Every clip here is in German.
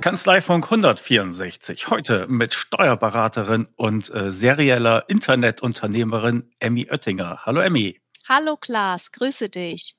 Kanzleifunk 164. Heute mit Steuerberaterin und äh, serieller Internetunternehmerin Emmy Oettinger. Hallo Emmy. Hallo Klaas, grüße dich.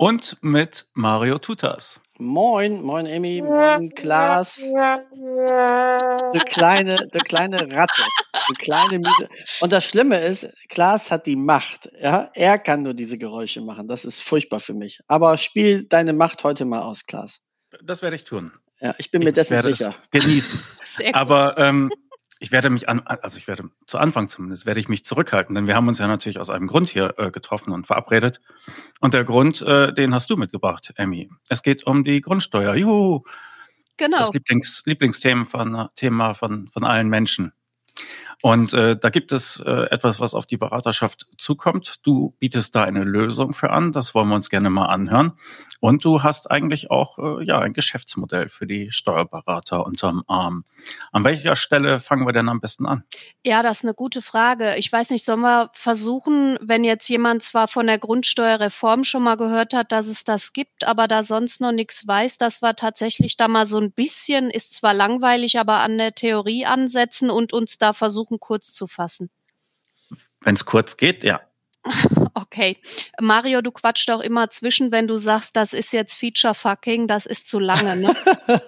Und mit Mario Tutas. Moin, moin Emmy, moin Klaas. Du kleine, du kleine Ratte, du kleine Miete. Und das Schlimme ist, Klaas hat die Macht. Ja? Er kann nur diese Geräusche machen. Das ist furchtbar für mich. Aber spiel deine Macht heute mal aus, Klaas. Das werde ich tun. Ja, ich bin mir dessen sicher. genießen. Aber ähm, ich werde mich an, also ich werde zu Anfang zumindest werde ich mich zurückhalten, denn wir haben uns ja natürlich aus einem Grund hier äh, getroffen und verabredet. Und der Grund, äh, den hast du mitgebracht, Emmy. Es geht um die Grundsteuer. Juhu. Genau. Das Lieblings, Lieblingsthema von, Thema von, von allen Menschen. Und äh, da gibt es äh, etwas, was auf die Beraterschaft zukommt. Du bietest da eine Lösung für an. Das wollen wir uns gerne mal anhören. Und du hast eigentlich auch äh, ja ein Geschäftsmodell für die Steuerberater unterm Arm. An welcher Stelle fangen wir denn am besten an? Ja, das ist eine gute Frage. Ich weiß nicht, sollen wir versuchen, wenn jetzt jemand zwar von der Grundsteuerreform schon mal gehört hat, dass es das gibt, aber da sonst noch nichts weiß, dass wir tatsächlich da mal so ein bisschen, ist zwar langweilig, aber an der Theorie ansetzen und uns da versuchen, versuchen, kurz zu fassen. Wenn es kurz geht, ja. Okay. Mario, du quatscht auch immer zwischen, wenn du sagst, das ist jetzt Feature Fucking, das ist zu lange, ne?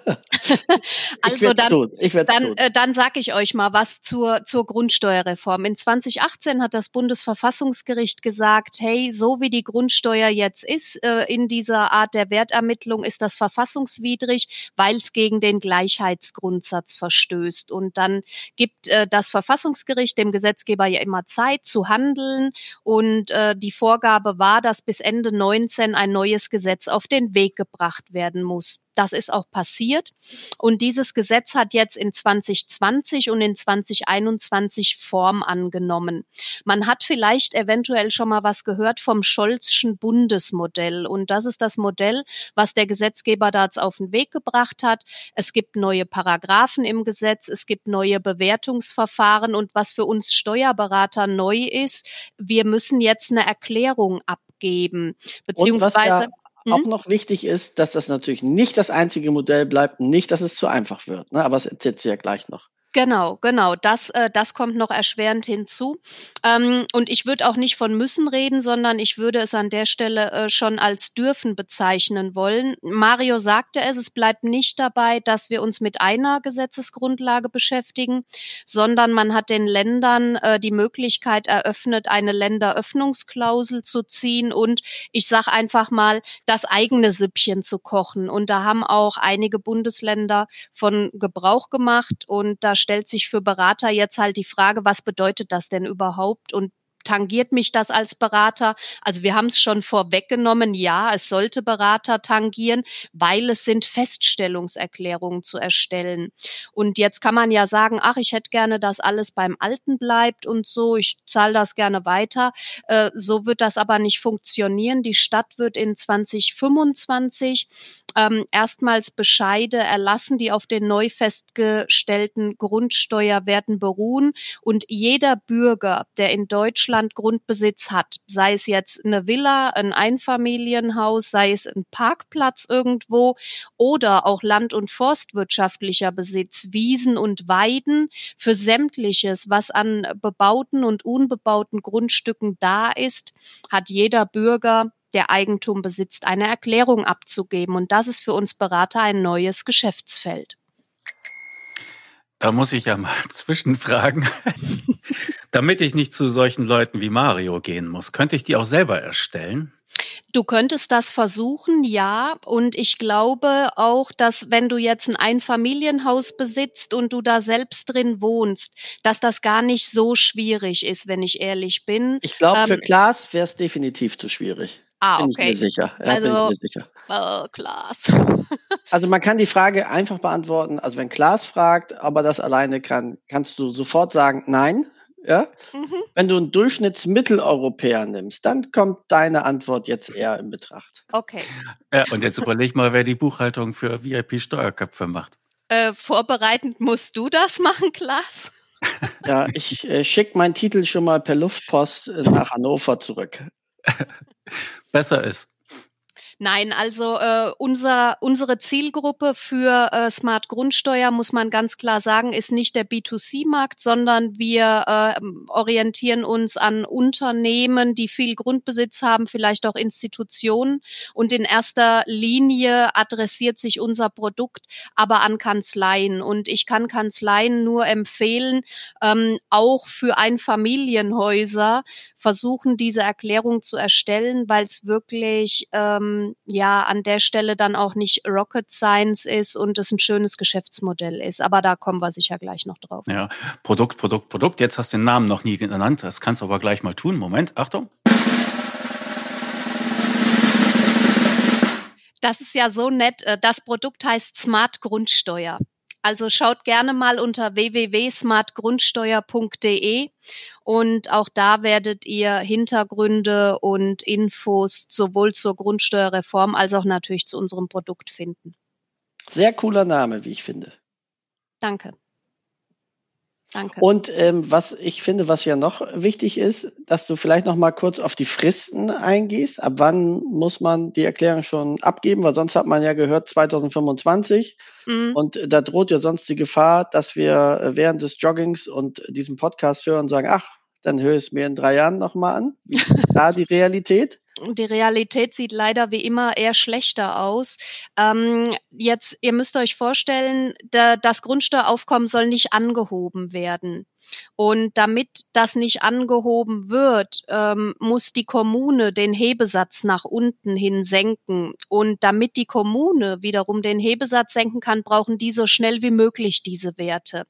also dann, tun. dann, äh, dann sag ich euch mal was zur, zur Grundsteuerreform. In 2018 hat das Bundesverfassungsgericht gesagt, hey, so wie die Grundsteuer jetzt ist, äh, in dieser Art der Wertermittlung ist das verfassungswidrig, weil es gegen den Gleichheitsgrundsatz verstößt. Und dann gibt äh, das Verfassungsgericht dem Gesetzgeber ja immer Zeit zu handeln und äh, die Vorgabe war, dass bis Ende 19 ein neues Gesetz auf den Weg gebracht werden muss. Das ist auch passiert. Und dieses Gesetz hat jetzt in 2020 und in 2021 Form angenommen. Man hat vielleicht eventuell schon mal was gehört vom Scholzschen Bundesmodell. Und das ist das Modell, was der Gesetzgeber da jetzt auf den Weg gebracht hat. Es gibt neue Paragraphen im Gesetz. Es gibt neue Bewertungsverfahren. Und was für uns Steuerberater neu ist, wir müssen jetzt eine Erklärung abgeben. Beziehungsweise auch mhm. noch wichtig ist, dass das natürlich nicht das einzige Modell bleibt, nicht, dass es zu einfach wird. Ne? Aber das erzählt sie ja gleich noch. Genau, genau. Das, äh, das kommt noch erschwerend hinzu. Ähm, und ich würde auch nicht von müssen reden, sondern ich würde es an der Stelle äh, schon als dürfen bezeichnen wollen. Mario sagte es, es bleibt nicht dabei, dass wir uns mit einer Gesetzesgrundlage beschäftigen, sondern man hat den Ländern äh, die Möglichkeit eröffnet, eine Länderöffnungsklausel zu ziehen und ich sage einfach mal, das eigene Süppchen zu kochen. Und da haben auch einige Bundesländer von Gebrauch gemacht und da stellt sich für Berater jetzt halt die Frage, was bedeutet das denn überhaupt? Und tangiert mich das als Berater? Also wir haben es schon vorweggenommen, ja, es sollte Berater tangieren, weil es sind Feststellungserklärungen zu erstellen. Und jetzt kann man ja sagen, ach, ich hätte gerne, dass alles beim Alten bleibt und so, ich zahle das gerne weiter. Äh, so wird das aber nicht funktionieren. Die Stadt wird in 2025 ähm, erstmals Bescheide erlassen, die auf den neu festgestellten Grundsteuerwerten beruhen. Und jeder Bürger, der in Deutschland Deutschland Grundbesitz hat, sei es jetzt eine Villa, ein Einfamilienhaus, sei es ein Parkplatz irgendwo oder auch land- und forstwirtschaftlicher Besitz, Wiesen und Weiden, für sämtliches, was an bebauten und unbebauten Grundstücken da ist, hat jeder Bürger der Eigentum besitzt, eine Erklärung abzugeben. Und das ist für uns Berater ein neues Geschäftsfeld. Da muss ich ja mal zwischenfragen. Damit ich nicht zu solchen Leuten wie Mario gehen muss, könnte ich die auch selber erstellen? Du könntest das versuchen, ja. Und ich glaube auch, dass wenn du jetzt ein Einfamilienhaus besitzt und du da selbst drin wohnst, dass das gar nicht so schwierig ist, wenn ich ehrlich bin. Ich glaube, ähm, für Klaas wäre es definitiv zu schwierig. Ah, okay. Bin ich mir sicher. Ja, also, bin ich mir sicher. Äh, Klaas. also man kann die Frage einfach beantworten. Also wenn Klaas fragt, ob er das alleine kann, kannst du sofort sagen, nein. Ja? Mhm. Wenn du einen Durchschnittsmitteleuropäer nimmst, dann kommt deine Antwort jetzt eher in Betracht. Okay. Ja, und jetzt überleg mal, wer die Buchhaltung für VIP-Steuerköpfe macht. Äh, vorbereitend musst du das machen, Klaas? Ja, ich äh, schicke meinen Titel schon mal per Luftpost nach Hannover zurück. Besser ist. Nein, also äh, unser, unsere Zielgruppe für äh, Smart Grundsteuer, muss man ganz klar sagen, ist nicht der B2C-Markt, sondern wir äh, orientieren uns an Unternehmen, die viel Grundbesitz haben, vielleicht auch Institutionen. Und in erster Linie adressiert sich unser Produkt aber an Kanzleien. Und ich kann Kanzleien nur empfehlen, ähm, auch für Einfamilienhäuser versuchen, diese Erklärung zu erstellen, weil es wirklich ähm, ja an der Stelle dann auch nicht Rocket Science ist und es ein schönes Geschäftsmodell ist. Aber da kommen wir sicher gleich noch drauf. Ja, Produkt, Produkt, Produkt. Jetzt hast du den Namen noch nie genannt. Das kannst du aber gleich mal tun. Moment, Achtung. Das ist ja so nett. Äh, das Produkt heißt Smart Grundsteuer. Also schaut gerne mal unter www.smartgrundsteuer.de und auch da werdet ihr Hintergründe und Infos sowohl zur Grundsteuerreform als auch natürlich zu unserem Produkt finden. Sehr cooler Name, wie ich finde. Danke. Danke. Und ähm, was ich finde, was ja noch wichtig ist, dass du vielleicht noch mal kurz auf die Fristen eingehst. Ab wann muss man die Erklärung schon abgeben? Weil sonst hat man ja gehört 2025. Mhm. Und da droht ja sonst die Gefahr, dass wir während des Joggings und diesem Podcast hören und sagen, ach, dann höre ich es mir in drei Jahren noch mal an. Wie ist da die Realität? die Realität sieht leider wie immer eher schlechter aus. Ähm, jetzt, ihr müsst euch vorstellen, da, das Grundsteueraufkommen soll nicht angehoben werden. Und damit das nicht angehoben wird, ähm, muss die Kommune den Hebesatz nach unten hin senken. Und damit die Kommune wiederum den Hebesatz senken kann, brauchen die so schnell wie möglich diese Werte.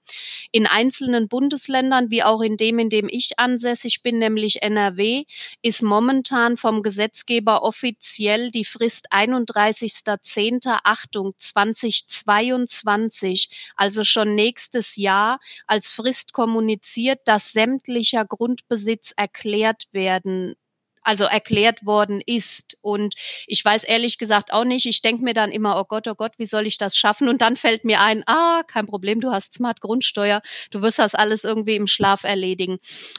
In einzelnen Bundesländern, wie auch in dem, in dem ich ansässig bin, nämlich NRW, ist momentan vom Gesetzgeber offiziell die Frist 31.10. Achtung 2022, also schon nächstes Jahr als Frist kommuniziert kommuniziert, dass sämtlicher Grundbesitz erklärt werden also erklärt worden ist. Und ich weiß ehrlich gesagt auch nicht, ich denke mir dann immer, oh Gott, oh Gott, wie soll ich das schaffen? Und dann fällt mir ein, ah, kein Problem, du hast Smart Grundsteuer, du wirst das alles irgendwie im Schlaf erledigen.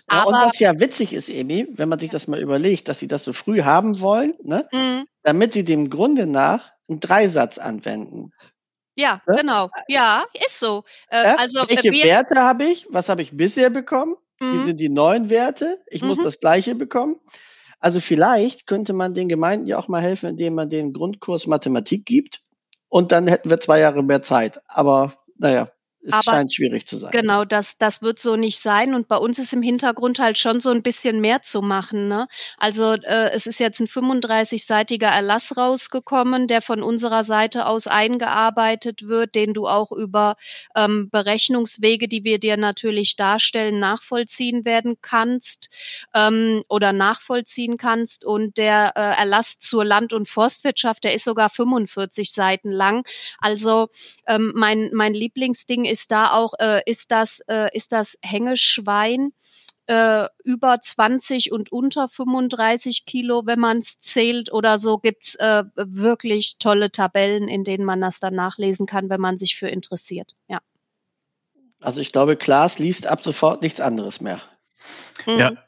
Ja, und was ja witzig ist, Emi, wenn man sich das mal überlegt, dass sie das so früh haben wollen, ne? Mhm. damit sie dem Grunde nach einen Dreisatz anwenden. Ja, ne? genau. Ja, ist so. Äh, ja? also, Welche wir, Werte habe ich? Was habe ich bisher bekommen? Mhm. Wie sind die neuen Werte? Ich mhm. muss das Gleiche bekommen. Also vielleicht könnte man den Gemeinden ja auch mal helfen, indem man den Grundkurs Mathematik gibt. Und dann hätten wir zwei Jahre mehr Zeit. Aber naja, es Aber scheint schwierig zu sein. Genau, das, das wird so nicht sein. Und bei uns ist im Hintergrund halt schon so ein bisschen mehr zu machen. Ne? Also äh, es ist jetzt ein 35-seitiger Erlass rausgekommen, der von unserer Seite aus eingearbeitet wird, den du auch über ähm, Berechnungswege, die wir dir natürlich darstellen, nachvollziehen werden kannst ähm, oder nachvollziehen kannst. Und der äh, Erlass zur Land- und Forstwirtschaft, der ist sogar 45 Seiten lang. Also ähm, mein, mein Lieblingsding ist da auch, äh, ist das, äh, ist das Hängeschwein äh, über 20 und unter 35 Kilo, wenn man es zählt oder so, gibt's äh, wirklich tolle Tabellen, in denen man das dann nachlesen kann, wenn man sich für interessiert. Ja. Also ich glaube, Klaas liest ab sofort nichts anderes mehr. Ja, mhm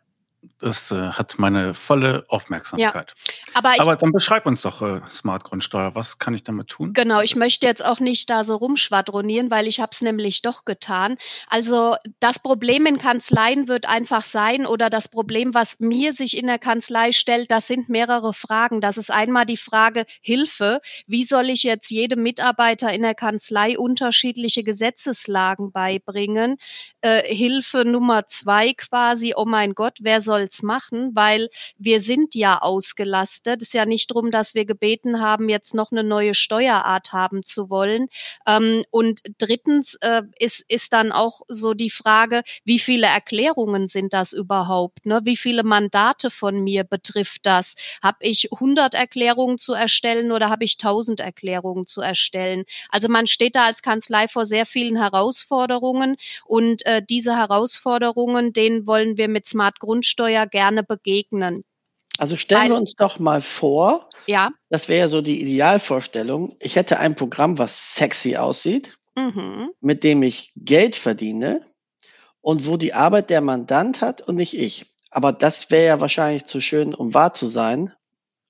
das äh, hat meine volle Aufmerksamkeit. Ja, aber, aber dann beschreib uns doch äh, Smart Grundsteuer. Was kann ich damit tun? Genau, ich möchte jetzt auch nicht da so rumschwadronieren, weil ich habe es nämlich doch getan. Also das Problem in Kanzleien wird einfach sein oder das Problem, was mir sich in der Kanzlei stellt, das sind mehrere Fragen. Das ist einmal die Frage Hilfe. Wie soll ich jetzt jedem Mitarbeiter in der Kanzlei unterschiedliche Gesetzeslagen beibringen? Äh, Hilfe Nummer zwei quasi, oh mein Gott, wer soll soll's machen, weil wir sind ja ausgelastet. Es ist ja nicht darum, dass wir gebeten haben, jetzt noch eine neue Steuerart haben zu wollen. Ähm, und drittens äh, ist, ist dann auch so die Frage, wie viele Erklärungen sind das überhaupt? Ne? Wie viele Mandate von mir betrifft das? Habe ich 100 Erklärungen zu erstellen oder habe ich 1000 Erklärungen zu erstellen? Also man steht da als Kanzlei vor sehr vielen Herausforderungen und äh, diese Herausforderungen, denen wollen wir mit Smart Grundsteuer Mehrwertsteuer gerne begegnen. Also stellen wir uns doch mal vor, ja. das wäre ja so die Idealvorstellung. Ich hätte ein Programm, was sexy aussieht, mhm. mit dem ich Geld verdiene und wo die Arbeit der Mandant hat und nicht ich. Aber das wäre ja wahrscheinlich zu schön, um wahr zu sein.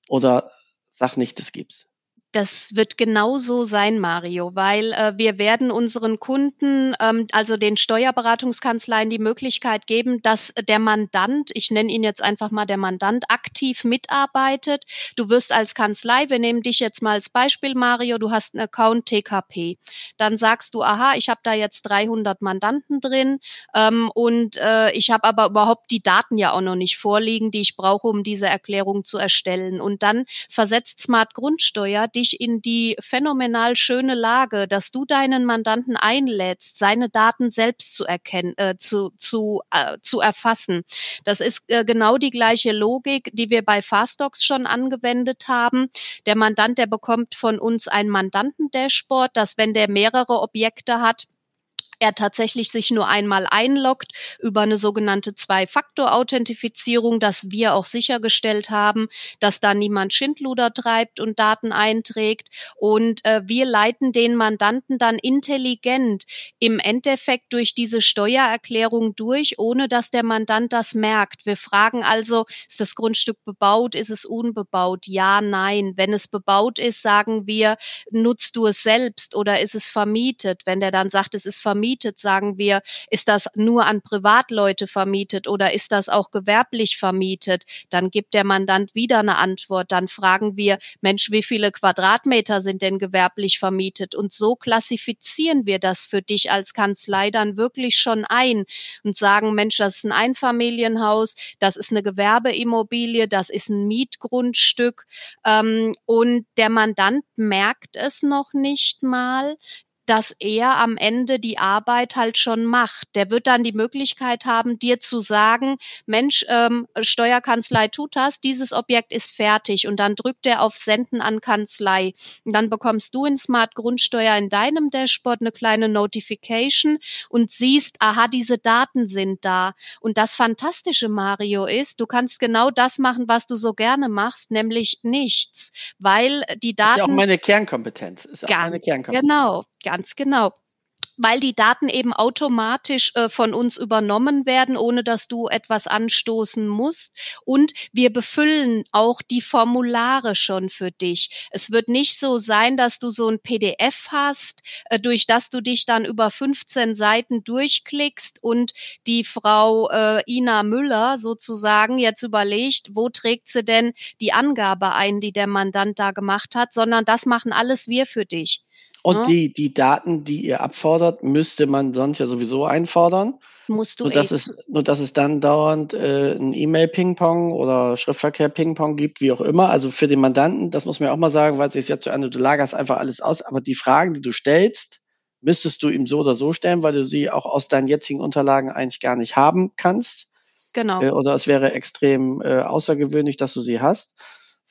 Oder Sag nicht, das gibt's. Das wird genau so sein, Mario, weil äh, wir werden unseren Kunden, ähm, also den Steuerberatungskanzleien, die Möglichkeit geben, dass der Mandant, ich nenne ihn jetzt einfach mal der Mandant, aktiv mitarbeitet. Du wirst als Kanzlei, wir nehmen dich jetzt mal als Beispiel, Mario, du hast einen Account TKP. Dann sagst du, aha, ich habe da jetzt 300 Mandanten drin ähm, und äh, ich habe aber überhaupt die Daten ja auch noch nicht vorliegen, die ich brauche, um diese Erklärung zu erstellen. Und dann versetzt Smart Grundsteuer dich dich in die phänomenal schöne Lage, dass du deinen Mandanten einlädst, seine Daten selbst zu erkennen, äh, zu, zu, äh, zu erfassen. Das ist äh, genau die gleiche Logik, die wir bei Fastdocs schon angewendet haben. Der Mandant, der bekommt von uns ein Mandanten-Dashboard, dass wenn der mehrere Objekte hat, er tatsächlich sich nur einmal einloggt über eine sogenannte Zwei-Faktor-Authentifizierung, dass wir auch sichergestellt haben, dass da niemand Schindluder treibt und Daten einträgt. Und äh, wir leiten den Mandanten dann intelligent im Endeffekt durch diese Steuererklärung durch, ohne dass der Mandant das merkt. Wir fragen also, ist das Grundstück bebaut? Ist es unbebaut? Ja, nein. Wenn es bebaut ist, sagen wir, nutzt du es selbst oder ist es vermietet? Wenn der dann sagt, es ist vermietet, vermietet, sagen wir, ist das nur an Privatleute vermietet oder ist das auch gewerblich vermietet? Dann gibt der Mandant wieder eine Antwort. Dann fragen wir, Mensch, wie viele Quadratmeter sind denn gewerblich vermietet? Und so klassifizieren wir das für dich als Kanzlei dann wirklich schon ein und sagen, Mensch, das ist ein Einfamilienhaus, das ist eine Gewerbeimmobilie, das ist ein Mietgrundstück. Ähm, und der Mandant merkt es noch nicht mal dass er am Ende die Arbeit halt schon macht. Der wird dann die Möglichkeit haben, dir zu sagen, Mensch, ähm, Steuerkanzlei tut das, dieses Objekt ist fertig und dann drückt er auf Senden an Kanzlei. Und dann bekommst du in Smart Grundsteuer in deinem Dashboard eine kleine Notification und siehst, aha, diese Daten sind da. Und das Fantastische, Mario, ist, du kannst genau das machen, was du so gerne machst, nämlich nichts, weil die Daten. Das ist ja auch meine Kernkompetenz. Ist auch meine Kernkompetenz. Genau, Ganz genau weil die Daten eben automatisch äh, von uns übernommen werden, ohne dass du etwas anstoßen musst. Und wir befüllen auch die Formulare schon für dich. Es wird nicht so sein, dass du so ein PDF hast, äh, durch das du dich dann über 15 Seiten durchklickst und die Frau äh, Ina Müller sozusagen jetzt überlegt, wo trägt sie denn die Angabe ein, die der Mandant da gemacht hat, sondern das machen alles wir für dich. Und ja. die, die Daten, die ihr abfordert, müsste man sonst ja sowieso einfordern. Musst du nur, dass es, nur dass es dann dauernd äh, ein E-Mail-Ping-Pong oder Schriftverkehr-Ping-Pong gibt, wie auch immer. Also für den Mandanten, das muss man ja auch mal sagen, weil es sich ja zu Ende, du lagerst einfach alles aus, aber die Fragen, die du stellst, müsstest du ihm so oder so stellen, weil du sie auch aus deinen jetzigen Unterlagen eigentlich gar nicht haben kannst. Genau. Äh, oder es wäre extrem äh, außergewöhnlich, dass du sie hast.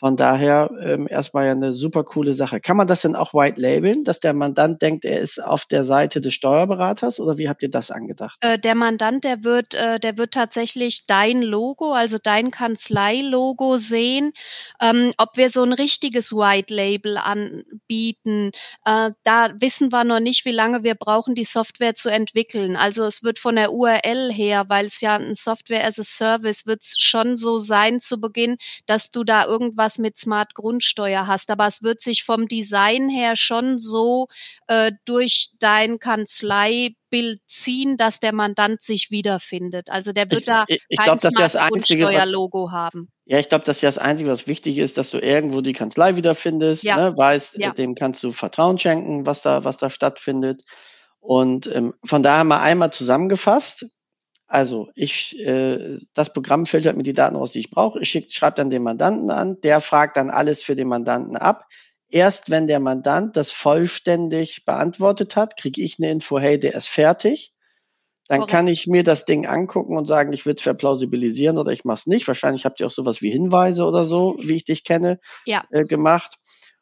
Von daher ähm, erstmal ja eine super coole Sache. Kann man das denn auch white labeln, dass der Mandant denkt, er ist auf der Seite des Steuerberaters oder wie habt ihr das angedacht? Äh, der Mandant, der wird, äh, der wird tatsächlich dein Logo, also dein Kanzlei-Logo sehen. Ähm, ob wir so ein richtiges White Label anbieten, äh, da wissen wir noch nicht, wie lange wir brauchen, die Software zu entwickeln. Also es wird von der URL her, weil es ja ein Software as a Service wird schon so sein zu Beginn, dass du da irgendwas was mit Smart Grundsteuer hast, aber es wird sich vom Design her schon so äh, durch dein Kanzleibild ziehen, dass der Mandant sich wiederfindet. Also der wird ich, da ich, ich kein glaub, Smart das Grundsteuerlogo haben. Ja, ich glaube, das ist ja das Einzige, was wichtig ist, dass du irgendwo die Kanzlei wiederfindest, ja. ne, weißt, ja. dem kannst du Vertrauen schenken, was da, was da stattfindet. Und ähm, von daher mal einmal zusammengefasst, also ich, äh, das Programm filtert mir die Daten raus, die ich brauche. Ich schreibe dann den Mandanten an, der fragt dann alles für den Mandanten ab. Erst wenn der Mandant das vollständig beantwortet hat, kriege ich eine Info, hey, der ist fertig. Dann Correct. kann ich mir das Ding angucken und sagen, ich will es verplausibilisieren oder ich mache es nicht. Wahrscheinlich habt ihr auch sowas wie Hinweise oder so, wie ich dich kenne, ja. äh, gemacht.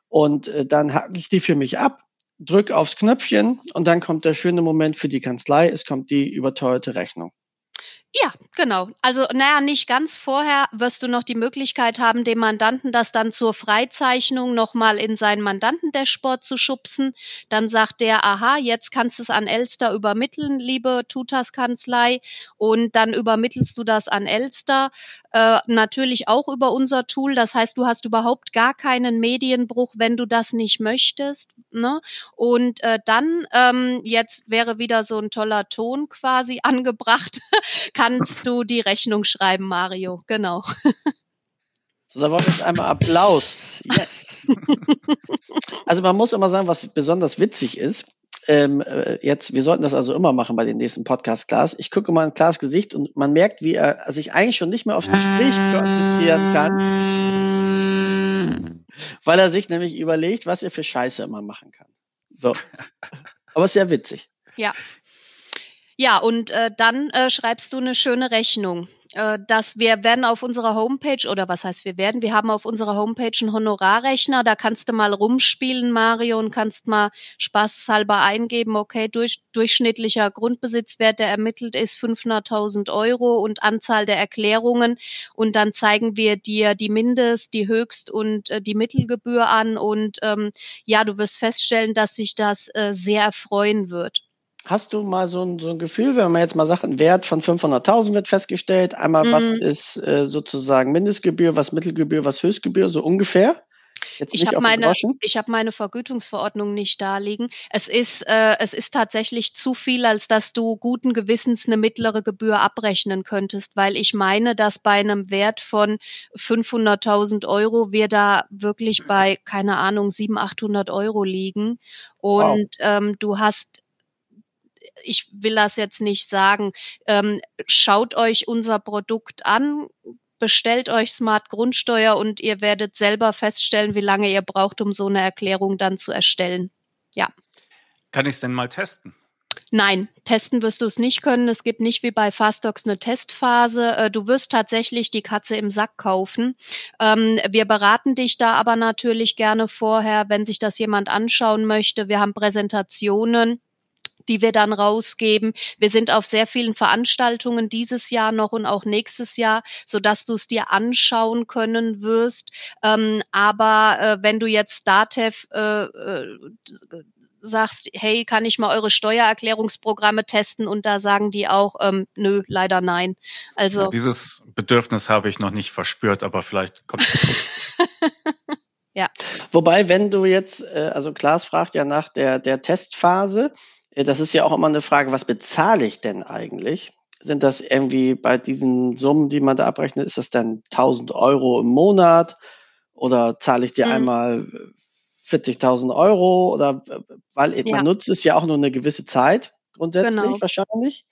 Und äh, dann hacke ich die für mich ab, drück aufs Knöpfchen und dann kommt der schöne Moment für die Kanzlei. Es kommt die überteuerte Rechnung. Ja, genau. Also, naja, nicht ganz vorher wirst du noch die Möglichkeit haben, dem Mandanten das dann zur Freizeichnung nochmal in seinen Mandantendashboard zu schubsen. Dann sagt der, aha, jetzt kannst du es an Elster übermitteln, liebe Tutas-Kanzlei. Und dann übermittelst du das an Elster. Äh, natürlich auch über unser Tool. Das heißt, du hast überhaupt gar keinen Medienbruch, wenn du das nicht möchtest. Ne? Und äh, dann, ähm, jetzt wäre wieder so ein toller Ton quasi angebracht kannst du die Rechnung schreiben, Mario. Genau. So, da wollen wir jetzt einmal Applaus. Yes. also man muss immer sagen, was besonders witzig ist. Ähm, äh, jetzt, wir sollten das also immer machen bei den nächsten Podcast Klaas. Ich gucke mal in Klaas Gesicht und man merkt, wie er sich eigentlich schon nicht mehr aufs Gespräch konzentrieren kann, weil er sich nämlich überlegt, was er für Scheiße immer machen kann. So. Aber sehr witzig. Ja. Ja, und äh, dann äh, schreibst du eine schöne Rechnung. Äh, dass wir werden auf unserer Homepage, oder was heißt wir werden, wir haben auf unserer Homepage einen Honorarrechner, da kannst du mal rumspielen, Mario, und kannst mal spaßhalber eingeben, okay, durch, durchschnittlicher Grundbesitzwert, der ermittelt ist 500.000 Euro und Anzahl der Erklärungen und dann zeigen wir dir die Mindest-, die Höchst- und äh, die Mittelgebühr an und ähm, ja, du wirst feststellen, dass sich das äh, sehr erfreuen wird. Hast du mal so ein, so ein Gefühl, wenn man jetzt mal sagt, ein Wert von 500.000 wird festgestellt, einmal mhm. was ist äh, sozusagen Mindestgebühr, was Mittelgebühr, was Höchstgebühr, so ungefähr? Jetzt ich habe meine, ich hab meine Vergütungsverordnung nicht da liegen. Es ist, äh, es ist tatsächlich zu viel, als dass du guten Gewissens eine mittlere Gebühr abrechnen könntest, weil ich meine, dass bei einem Wert von 500.000 Euro wir da wirklich bei, keine Ahnung, 700, 800 Euro liegen. Und wow. ähm, du hast ich will das jetzt nicht sagen. Ähm, schaut euch unser Produkt an, bestellt euch Smart Grundsteuer und ihr werdet selber feststellen, wie lange ihr braucht, um so eine Erklärung dann zu erstellen. Ja. Kann ich es denn mal testen? Nein, testen wirst du es nicht können. Es gibt nicht wie bei Fastox eine Testphase. Äh, du wirst tatsächlich die Katze im Sack kaufen. Ähm, wir beraten dich da aber natürlich gerne vorher, wenn sich das jemand anschauen möchte. Wir haben Präsentationen die wir dann rausgeben. Wir sind auf sehr vielen Veranstaltungen dieses Jahr noch und auch nächstes Jahr, so dass du es dir anschauen können wirst. Ähm, aber äh, wenn du jetzt Datev äh, äh, sagst, hey, kann ich mal eure Steuererklärungsprogramme testen? Und da sagen die auch, ähm, nö, leider nein. Also ja, dieses Bedürfnis habe ich noch nicht verspürt, aber vielleicht kommt. ja. Wobei, wenn du jetzt, äh, also Klaas fragt ja nach der der Testphase. Das ist ja auch immer eine Frage, was bezahle ich denn eigentlich? Sind das irgendwie bei diesen Summen, die man da abrechnet, ist das dann 1000 Euro im Monat oder zahle ich dir mhm. einmal 40.000 Euro oder weil ja. man nutzt es ja auch nur eine gewisse Zeit grundsätzlich genau. wahrscheinlich.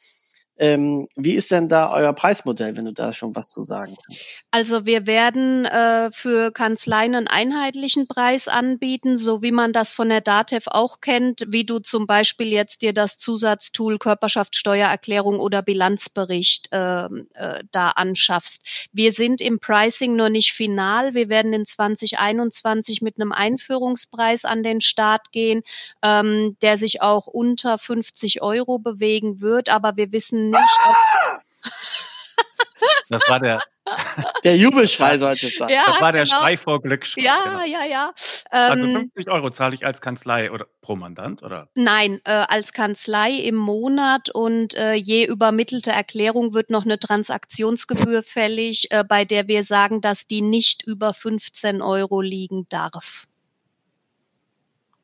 Ähm, wie ist denn da euer Preismodell, wenn du da schon was zu sagen kannst? Also wir werden äh, für Kanzleien einen einheitlichen Preis anbieten, so wie man das von der DATEV auch kennt, wie du zum Beispiel jetzt dir das Zusatztool Körperschaftssteuererklärung oder Bilanzbericht äh, äh, da anschaffst. Wir sind im Pricing nur nicht final. Wir werden in 2021 mit einem Einführungspreis an den Start gehen, ähm, der sich auch unter 50 Euro bewegen wird, aber wir wissen nicht. Ah! Das war der. Der Jubelschrei sollte es sein. Ja, das war der genau. Schrei vor Glück. Ja, genau. ja, ja. Also 50 ähm, Euro zahle ich als Kanzlei oder pro Mandant, oder? Nein, äh, als Kanzlei im Monat und äh, je übermittelte Erklärung wird noch eine Transaktionsgebühr fällig, äh, bei der wir sagen, dass die nicht über 15 Euro liegen darf.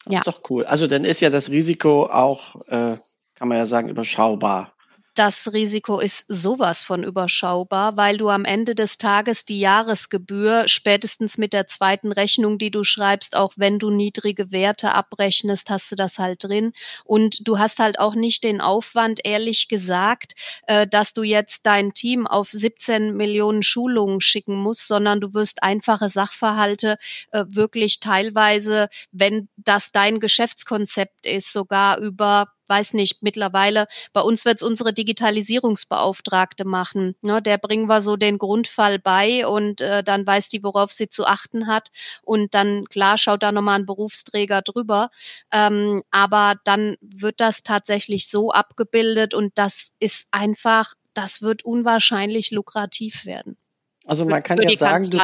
Ja. Doch cool. Also dann ist ja das Risiko auch, äh, kann man ja sagen, überschaubar das Risiko ist sowas von überschaubar, weil du am Ende des Tages die Jahresgebühr spätestens mit der zweiten Rechnung, die du schreibst, auch wenn du niedrige Werte abrechnest, hast du das halt drin. Und du hast halt auch nicht den Aufwand, ehrlich gesagt, äh, dass du jetzt dein Team auf 17 Millionen Schulungen schicken musst, sondern du wirst einfache Sachverhalte äh, wirklich teilweise, wenn das dein Geschäftskonzept ist, sogar über weiß nicht, mittlerweile, bei uns wird es unsere Digitalisierungsbeauftragte machen. Ne? Der bringen wir so den Grundfall bei und äh, dann weiß die, worauf sie zu achten hat. Und dann, klar, schaut da nochmal ein Berufsträger drüber. Ähm, aber dann wird das tatsächlich so abgebildet und das ist einfach das wird unwahrscheinlich lukrativ werden. Also man kann ja sagen, du,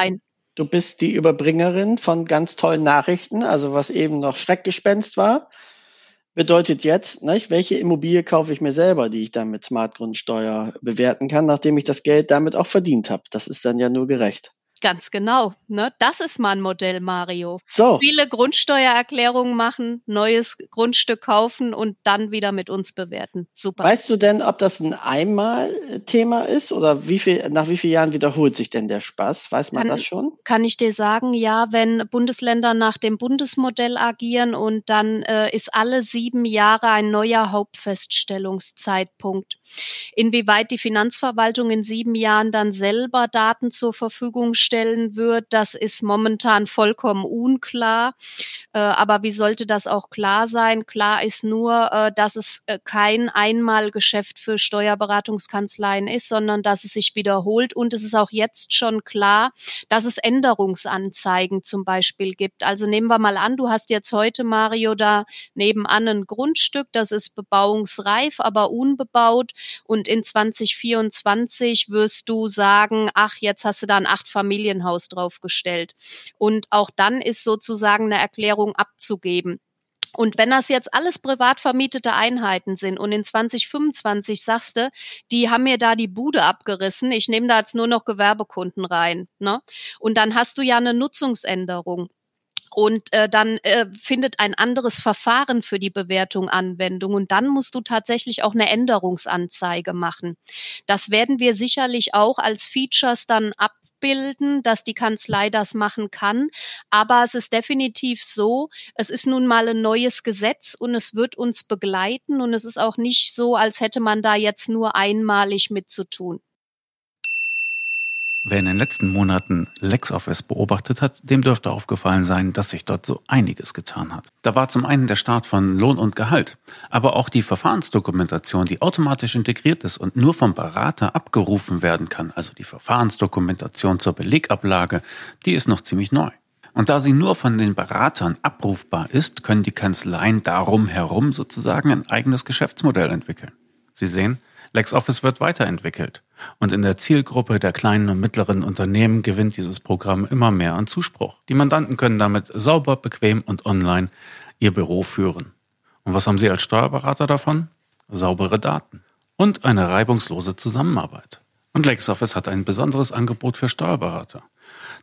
du bist die Überbringerin von ganz tollen Nachrichten, also was eben noch Schreckgespenst war, bedeutet jetzt, nicht, welche Immobilie kaufe ich mir selber, die ich dann mit Smart Grundsteuer bewerten kann, nachdem ich das Geld damit auch verdient habe. Das ist dann ja nur gerecht. Ganz genau. Ne? Das ist mal ein Modell, Mario. So. Viele Grundsteuererklärungen machen, neues Grundstück kaufen und dann wieder mit uns bewerten. Super. Weißt du denn, ob das ein Einmal-Thema ist oder wie viel, nach wie vielen Jahren wiederholt sich denn der Spaß? Weiß man kann, das schon? Kann ich dir sagen, ja, wenn Bundesländer nach dem Bundesmodell agieren und dann äh, ist alle sieben Jahre ein neuer Hauptfeststellungszeitpunkt. Inwieweit die Finanzverwaltung in sieben Jahren dann selber Daten zur Verfügung stellt, stellen wird, das ist momentan vollkommen unklar. Äh, aber wie sollte das auch klar sein? Klar ist nur, äh, dass es äh, kein Einmalgeschäft für Steuerberatungskanzleien ist, sondern dass es sich wiederholt. Und es ist auch jetzt schon klar, dass es Änderungsanzeigen zum Beispiel gibt. Also nehmen wir mal an, du hast jetzt heute, Mario, da nebenan ein Grundstück, das ist bebauungsreif, aber unbebaut. Und in 2024 wirst du sagen, ach, jetzt hast du da ein Acht-Familien Familienhaus draufgestellt. Und auch dann ist sozusagen eine Erklärung abzugeben. Und wenn das jetzt alles privat vermietete Einheiten sind und in 2025 sagst du, die haben mir da die Bude abgerissen, ich nehme da jetzt nur noch Gewerbekunden rein, ne? Und dann hast du ja eine Nutzungsänderung. Und äh, dann äh, findet ein anderes Verfahren für die Bewertung Anwendung. Und dann musst du tatsächlich auch eine Änderungsanzeige machen. Das werden wir sicherlich auch als Features dann ab abbilden, dass die Kanzlei das machen kann. Aber es ist definitiv so, es ist nun mal ein neues Gesetz und es wird uns begleiten und es ist auch nicht so, als hätte man da jetzt nur einmalig mit zu tun. Wer in den letzten Monaten LexOffice beobachtet hat, dem dürfte aufgefallen sein, dass sich dort so einiges getan hat. Da war zum einen der Start von Lohn und Gehalt, aber auch die Verfahrensdokumentation, die automatisch integriert ist und nur vom Berater abgerufen werden kann, also die Verfahrensdokumentation zur Belegablage, die ist noch ziemlich neu. Und da sie nur von den Beratern abrufbar ist, können die Kanzleien darum herum sozusagen ein eigenes Geschäftsmodell entwickeln. Sie sehen, LexOffice wird weiterentwickelt und in der Zielgruppe der kleinen und mittleren Unternehmen gewinnt dieses Programm immer mehr an Zuspruch. Die Mandanten können damit sauber, bequem und online ihr Büro führen. Und was haben Sie als Steuerberater davon? Saubere Daten und eine reibungslose Zusammenarbeit. Und LexOffice hat ein besonderes Angebot für Steuerberater.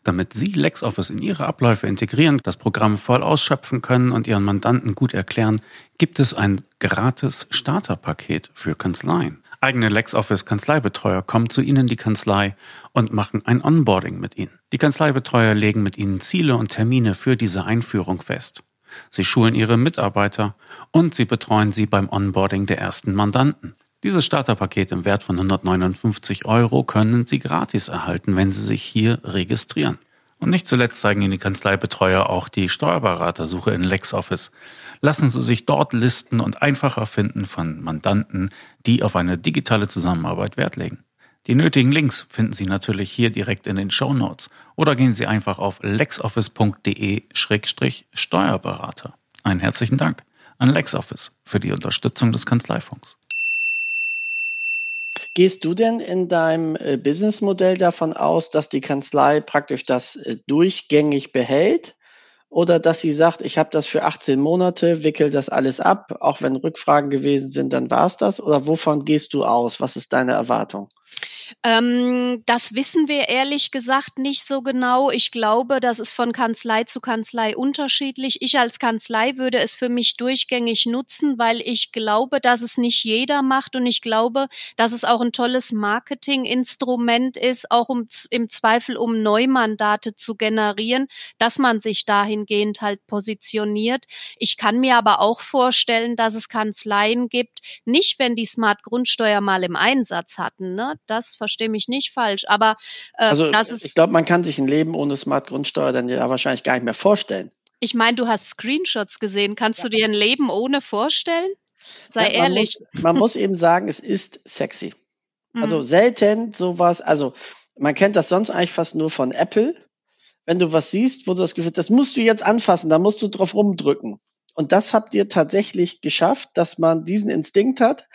Damit Sie LexOffice in Ihre Abläufe integrieren, das Programm voll ausschöpfen können und Ihren Mandanten gut erklären, gibt es ein gratis Starterpaket für Kanzleien. Eigene LexOffice Kanzleibetreuer kommen zu Ihnen in die Kanzlei und machen ein Onboarding mit Ihnen. Die Kanzleibetreuer legen mit Ihnen Ziele und Termine für diese Einführung fest. Sie schulen Ihre Mitarbeiter und Sie betreuen Sie beim Onboarding der ersten Mandanten. Dieses Starterpaket im Wert von 159 Euro können Sie gratis erhalten, wenn Sie sich hier registrieren. Und nicht zuletzt zeigen Ihnen die Kanzleibetreuer auch die Steuerberatersuche in LexOffice. Lassen Sie sich dort listen und einfacher finden von Mandanten, die auf eine digitale Zusammenarbeit Wert legen. Die nötigen Links finden Sie natürlich hier direkt in den Show Notes oder gehen Sie einfach auf lexoffice.de-steuerberater. Einen herzlichen Dank an LexOffice für die Unterstützung des Kanzleifunks. Gehst du denn in deinem äh, Businessmodell davon aus, dass die Kanzlei praktisch das äh, durchgängig behält? Oder dass sie sagt, ich habe das für 18 Monate, wickel das alles ab, auch wenn Rückfragen gewesen sind, dann war es das? Oder wovon gehst du aus? Was ist deine Erwartung? Ähm, das wissen wir ehrlich gesagt nicht so genau. Ich glaube, das ist von Kanzlei zu Kanzlei unterschiedlich. Ich als Kanzlei würde es für mich durchgängig nutzen, weil ich glaube, dass es nicht jeder macht und ich glaube, dass es auch ein tolles Marketinginstrument ist, auch um im Zweifel um Neumandate zu generieren, dass man sich dahingehend halt positioniert. Ich kann mir aber auch vorstellen, dass es Kanzleien gibt, nicht wenn die Smart Grundsteuer mal im Einsatz hatten, ne? Das verstehe mich nicht falsch, aber äh, also, das ist. Ich glaube, man kann sich ein Leben ohne Smart Grundsteuer dann ja wahrscheinlich gar nicht mehr vorstellen. Ich meine, du hast Screenshots gesehen. Kannst ja. du dir ein Leben ohne vorstellen? Sei ja, man ehrlich. Muss, man muss eben sagen, es ist sexy. Also mhm. selten sowas, also man kennt das sonst eigentlich fast nur von Apple. Wenn du was siehst, wo du das Gefühl, das musst du jetzt anfassen, da musst du drauf rumdrücken. Und das habt ihr tatsächlich geschafft, dass man diesen Instinkt hat,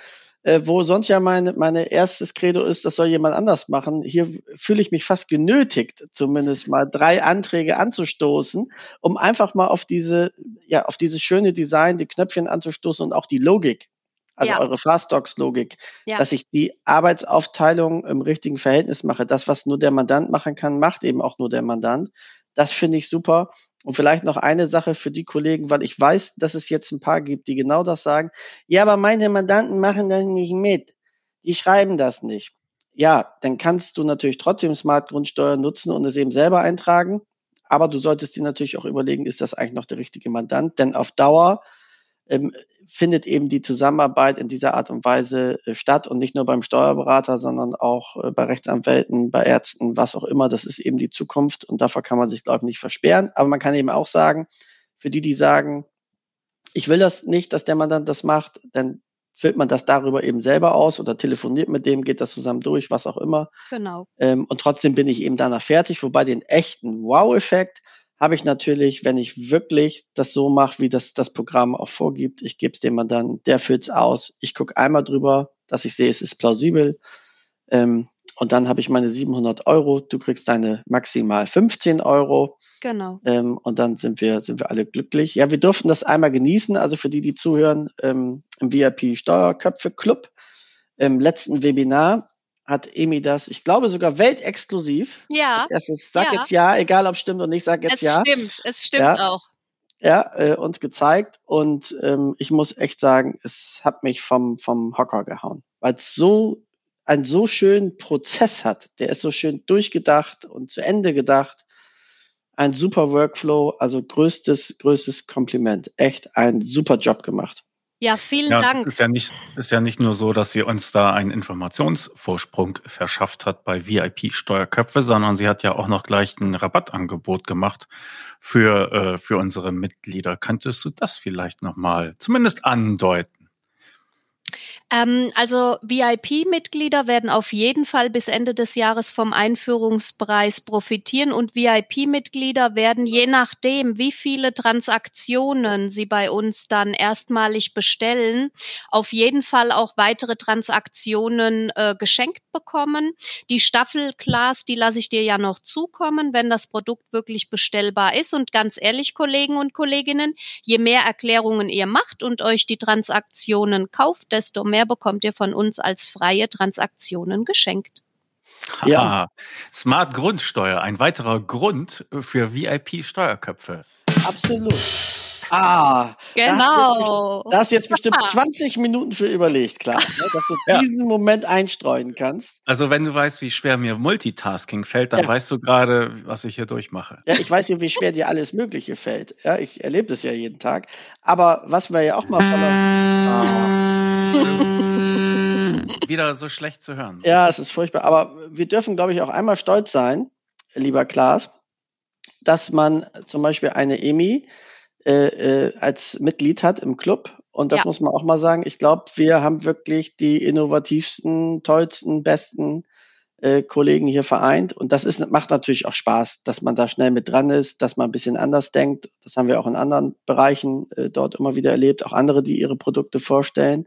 äh, wo sonst ja mein meine erstes Credo ist, das soll jemand anders machen. Hier fühle ich mich fast genötigt, zumindest mal drei Anträge anzustoßen, um einfach mal auf diese, ja, auf dieses schöne Design, die Knöpfchen anzustoßen und auch die Logik, also ja. eure Fastdocs-Logik, ja. dass ich die Arbeitsaufteilung im richtigen Verhältnis mache. Das, was nur der Mandant machen kann, macht eben auch nur der Mandant. Das finde ich super. Und vielleicht noch eine Sache für die Kollegen, weil ich weiß, dass es jetzt ein paar gibt, die genau das sagen. Ja, aber meine Mandanten machen das nicht mit. Die schreiben das nicht. Ja, dann kannst du natürlich trotzdem Smart Grundsteuer nutzen und es eben selber eintragen. Aber du solltest dir natürlich auch überlegen, ist das eigentlich noch der richtige Mandant? Denn auf Dauer ähm, findet eben die Zusammenarbeit in dieser Art und Weise äh, statt und nicht nur beim Steuerberater, sondern auch äh, bei Rechtsanwälten, bei Ärzten, was auch immer. Das ist eben die Zukunft und davor kann man sich, glaube ich, nicht versperren. Aber man kann eben auch sagen, für die, die sagen, ich will das nicht, dass der Mandant das macht, dann füllt man das darüber eben selber aus oder telefoniert mit dem, geht das zusammen durch, was auch immer. Genau. Ähm, und trotzdem bin ich eben danach fertig, wobei den echten Wow-Effekt habe ich natürlich, wenn ich wirklich das so mache, wie das das Programm auch vorgibt. Ich gebe es dem Mandanten, der füllt es aus. Ich gucke einmal drüber, dass ich sehe, es ist plausibel. Ähm, und dann habe ich meine 700 Euro. Du kriegst deine maximal 15 Euro. Genau. Ähm, und dann sind wir, sind wir alle glücklich. Ja, wir durften das einmal genießen. Also für die, die zuhören, ähm, im VIP Steuerköpfe Club im letzten Webinar hat Emi das, ich glaube sogar weltexklusiv. Ja. Erstes, sag ja. jetzt ja, egal ob stimmt oder nicht, sag jetzt es ja. Es stimmt, es stimmt ja. auch. Ja, äh, uns gezeigt und ähm, ich muss echt sagen, es hat mich vom, vom Hocker gehauen, weil es so einen so schönen Prozess hat. Der ist so schön durchgedacht und zu Ende gedacht. Ein super Workflow, also größtes, größtes Kompliment. Echt ein super Job gemacht. Ja, vielen ja, Dank. Es ist ja, nicht, ist ja nicht nur so, dass sie uns da einen Informationsvorsprung verschafft hat bei VIP-Steuerköpfe, sondern sie hat ja auch noch gleich ein Rabattangebot gemacht für, äh, für unsere Mitglieder. Könntest du das vielleicht nochmal zumindest andeuten? Ähm, also VIP-Mitglieder werden auf jeden Fall bis Ende des Jahres vom Einführungspreis profitieren und VIP-Mitglieder werden je nachdem, wie viele Transaktionen sie bei uns dann erstmalig bestellen, auf jeden Fall auch weitere Transaktionen äh, geschenkt bekommen. Die Staffelclass, die lasse ich dir ja noch zukommen, wenn das Produkt wirklich bestellbar ist. Und ganz ehrlich, Kollegen und Kolleginnen, je mehr Erklärungen ihr macht und euch die Transaktionen kauft, desto mehr bekommt ihr von uns als freie Transaktionen geschenkt. Ja. Smart Grundsteuer, ein weiterer Grund für VIP-Steuerköpfe. Absolut. Ah, genau. Da hast du jetzt bestimmt 20 Minuten für überlegt, klar, ne, dass du ja. diesen Moment einstreuen kannst. Also wenn du weißt, wie schwer mir Multitasking fällt, dann ja. weißt du gerade, was ich hier durchmache. Ja, ich weiß ja, wie schwer dir alles Mögliche fällt. Ja, ich erlebe das ja jeden Tag. Aber was wir ja auch mal von Wieder so schlecht zu hören. Ja, es ist furchtbar. Aber wir dürfen, glaube ich, auch einmal stolz sein, lieber Klaas, dass man zum Beispiel eine EMI äh, äh, als Mitglied hat im Club. Und das ja. muss man auch mal sagen. Ich glaube, wir haben wirklich die innovativsten, tollsten, besten äh, Kollegen hier vereint. Und das ist, macht natürlich auch Spaß, dass man da schnell mit dran ist, dass man ein bisschen anders denkt. Das haben wir auch in anderen Bereichen äh, dort immer wieder erlebt. Auch andere, die ihre Produkte vorstellen.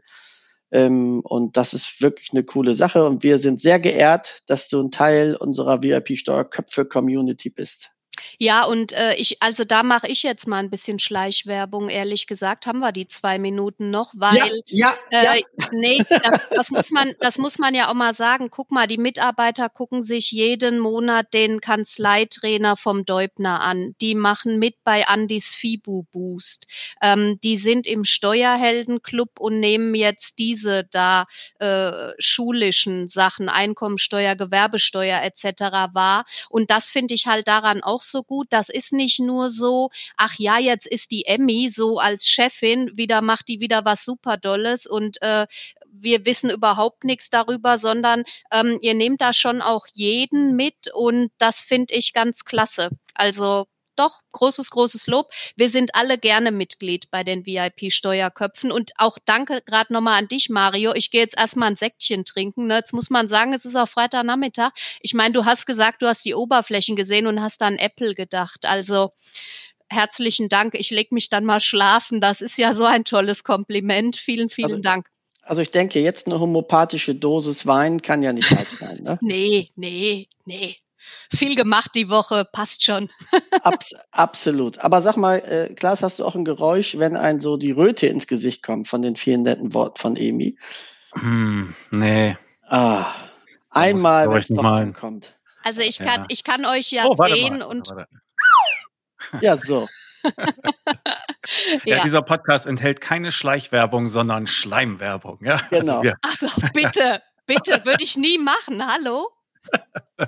Ähm, und das ist wirklich eine coole Sache. Und wir sind sehr geehrt, dass du ein Teil unserer VIP-Steuerköpfe-Community bist. Ja, und äh, ich, also da mache ich jetzt mal ein bisschen Schleichwerbung, ehrlich gesagt, haben wir die zwei Minuten noch, weil ja, ja, äh, ja. nee, das, das muss man, das muss man ja auch mal sagen. Guck mal, die Mitarbeiter gucken sich jeden Monat den Kanzleitrainer vom Deubner an. Die machen mit bei Andys Fibu Boost. Ähm, die sind im Steuerheldenclub und nehmen jetzt diese da äh, schulischen Sachen, Einkommensteuer, Gewerbesteuer etc. wahr. Und das finde ich halt daran auch so gut. Das ist nicht nur so, ach ja, jetzt ist die Emmy so als Chefin wieder, macht die wieder was super Dolles und äh, wir wissen überhaupt nichts darüber, sondern ähm, ihr nehmt da schon auch jeden mit und das finde ich ganz klasse. Also doch, großes, großes Lob. Wir sind alle gerne Mitglied bei den VIP-Steuerköpfen und auch danke gerade nochmal an dich, Mario. Ich gehe jetzt erstmal ein Säckchen trinken. Ne? Jetzt muss man sagen, es ist auch Freitagnachmittag. Ich meine, du hast gesagt, du hast die Oberflächen gesehen und hast an Apple gedacht. Also herzlichen Dank. Ich leg mich dann mal schlafen. Das ist ja so ein tolles Kompliment. Vielen, vielen also, Dank. Also ich denke, jetzt eine homopathische Dosis Wein kann ja nicht falsch sein, ne? nee, nee, nee. Viel gemacht die Woche, passt schon. Abs absolut. Aber sag mal, äh, Klaas, hast du auch ein Geräusch, wenn ein so die Röte ins Gesicht kommt von den vielen netten Worten von Emi? Hm, nee. Ah, einmal, wenn es noch kommt. Also ich kann, ja. ich kann euch ja oh, sehen mal, und. Warte, warte. Ja, so. ja. ja. dieser Podcast enthält keine Schleichwerbung, sondern Schleimwerbung. Ja? Also genau. Also, also bitte, bitte, würde ich nie machen. Hallo?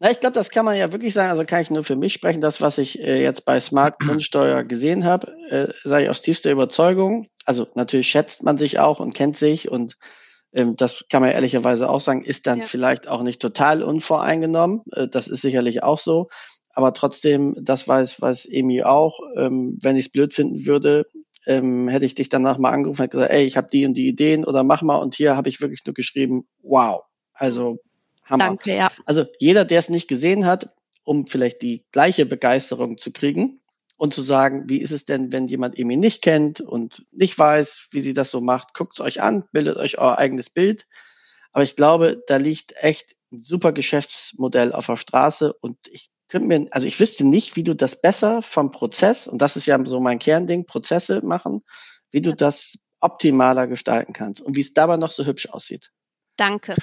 Na, ich glaube, das kann man ja wirklich sagen. Also kann ich nur für mich sprechen. Das, was ich äh, jetzt bei Smart Grundsteuer gesehen habe, äh, sage ich aus tiefster Überzeugung. Also natürlich schätzt man sich auch und kennt sich und ähm, das kann man ehrlicherweise auch sagen, ist dann ja. vielleicht auch nicht total unvoreingenommen. Äh, das ist sicherlich auch so. Aber trotzdem, das weiß, weiß Emi auch. Ähm, wenn ich es blöd finden würde, ähm, hätte ich dich danach mal angerufen und gesagt, ey, ich habe die und die Ideen oder mach mal. Und hier habe ich wirklich nur geschrieben, wow. Also Hammer. Danke, ja. Also jeder, der es nicht gesehen hat, um vielleicht die gleiche Begeisterung zu kriegen und zu sagen, wie ist es denn, wenn jemand Emi nicht kennt und nicht weiß, wie sie das so macht, guckt es euch an, bildet euch euer eigenes Bild. Aber ich glaube, da liegt echt ein super Geschäftsmodell auf der Straße und ich könnte mir, also ich wüsste nicht, wie du das besser vom Prozess, und das ist ja so mein Kernding, Prozesse machen, wie du das optimaler gestalten kannst und wie es dabei noch so hübsch aussieht. Danke.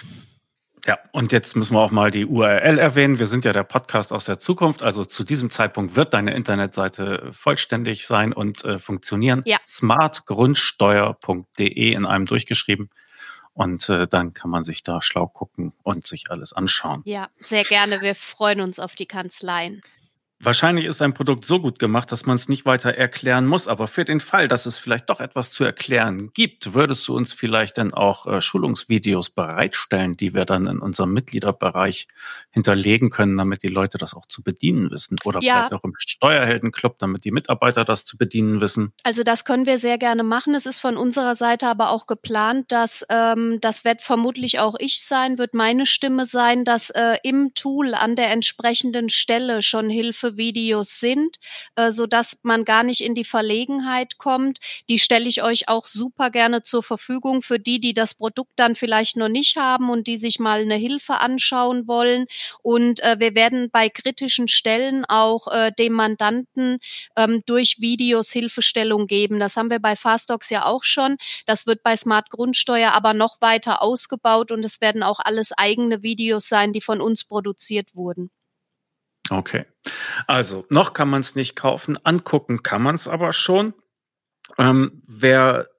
Ja, und jetzt müssen wir auch mal die URL erwähnen. Wir sind ja der Podcast aus der Zukunft. Also zu diesem Zeitpunkt wird deine Internetseite vollständig sein und äh, funktionieren. Ja. smartgrundsteuer.de in einem durchgeschrieben. Und äh, dann kann man sich da schlau gucken und sich alles anschauen. Ja, sehr gerne. Wir freuen uns auf die Kanzleien. Wahrscheinlich ist ein Produkt so gut gemacht, dass man es nicht weiter erklären muss. Aber für den Fall, dass es vielleicht doch etwas zu erklären gibt, würdest du uns vielleicht dann auch äh, Schulungsvideos bereitstellen, die wir dann in unserem Mitgliederbereich hinterlegen können, damit die Leute das auch zu bedienen wissen? Oder ja. vielleicht auch im Steuerheldenclub, damit die Mitarbeiter das zu bedienen wissen? Also das können wir sehr gerne machen. Es ist von unserer Seite aber auch geplant, dass ähm, das wird vermutlich auch ich sein, wird meine Stimme sein, dass äh, im Tool an der entsprechenden Stelle schon Hilfe Videos sind, äh, so dass man gar nicht in die Verlegenheit kommt. Die stelle ich euch auch super gerne zur Verfügung für die, die das Produkt dann vielleicht noch nicht haben und die sich mal eine Hilfe anschauen wollen. Und äh, wir werden bei kritischen Stellen auch äh, dem Mandanten ähm, durch Videos Hilfestellung geben. Das haben wir bei Fastox ja auch schon. Das wird bei Smart Grundsteuer aber noch weiter ausgebaut und es werden auch alles eigene Videos sein, die von uns produziert wurden. Okay. Also, noch kann man es nicht kaufen, angucken kann man es aber schon. Ähm, wer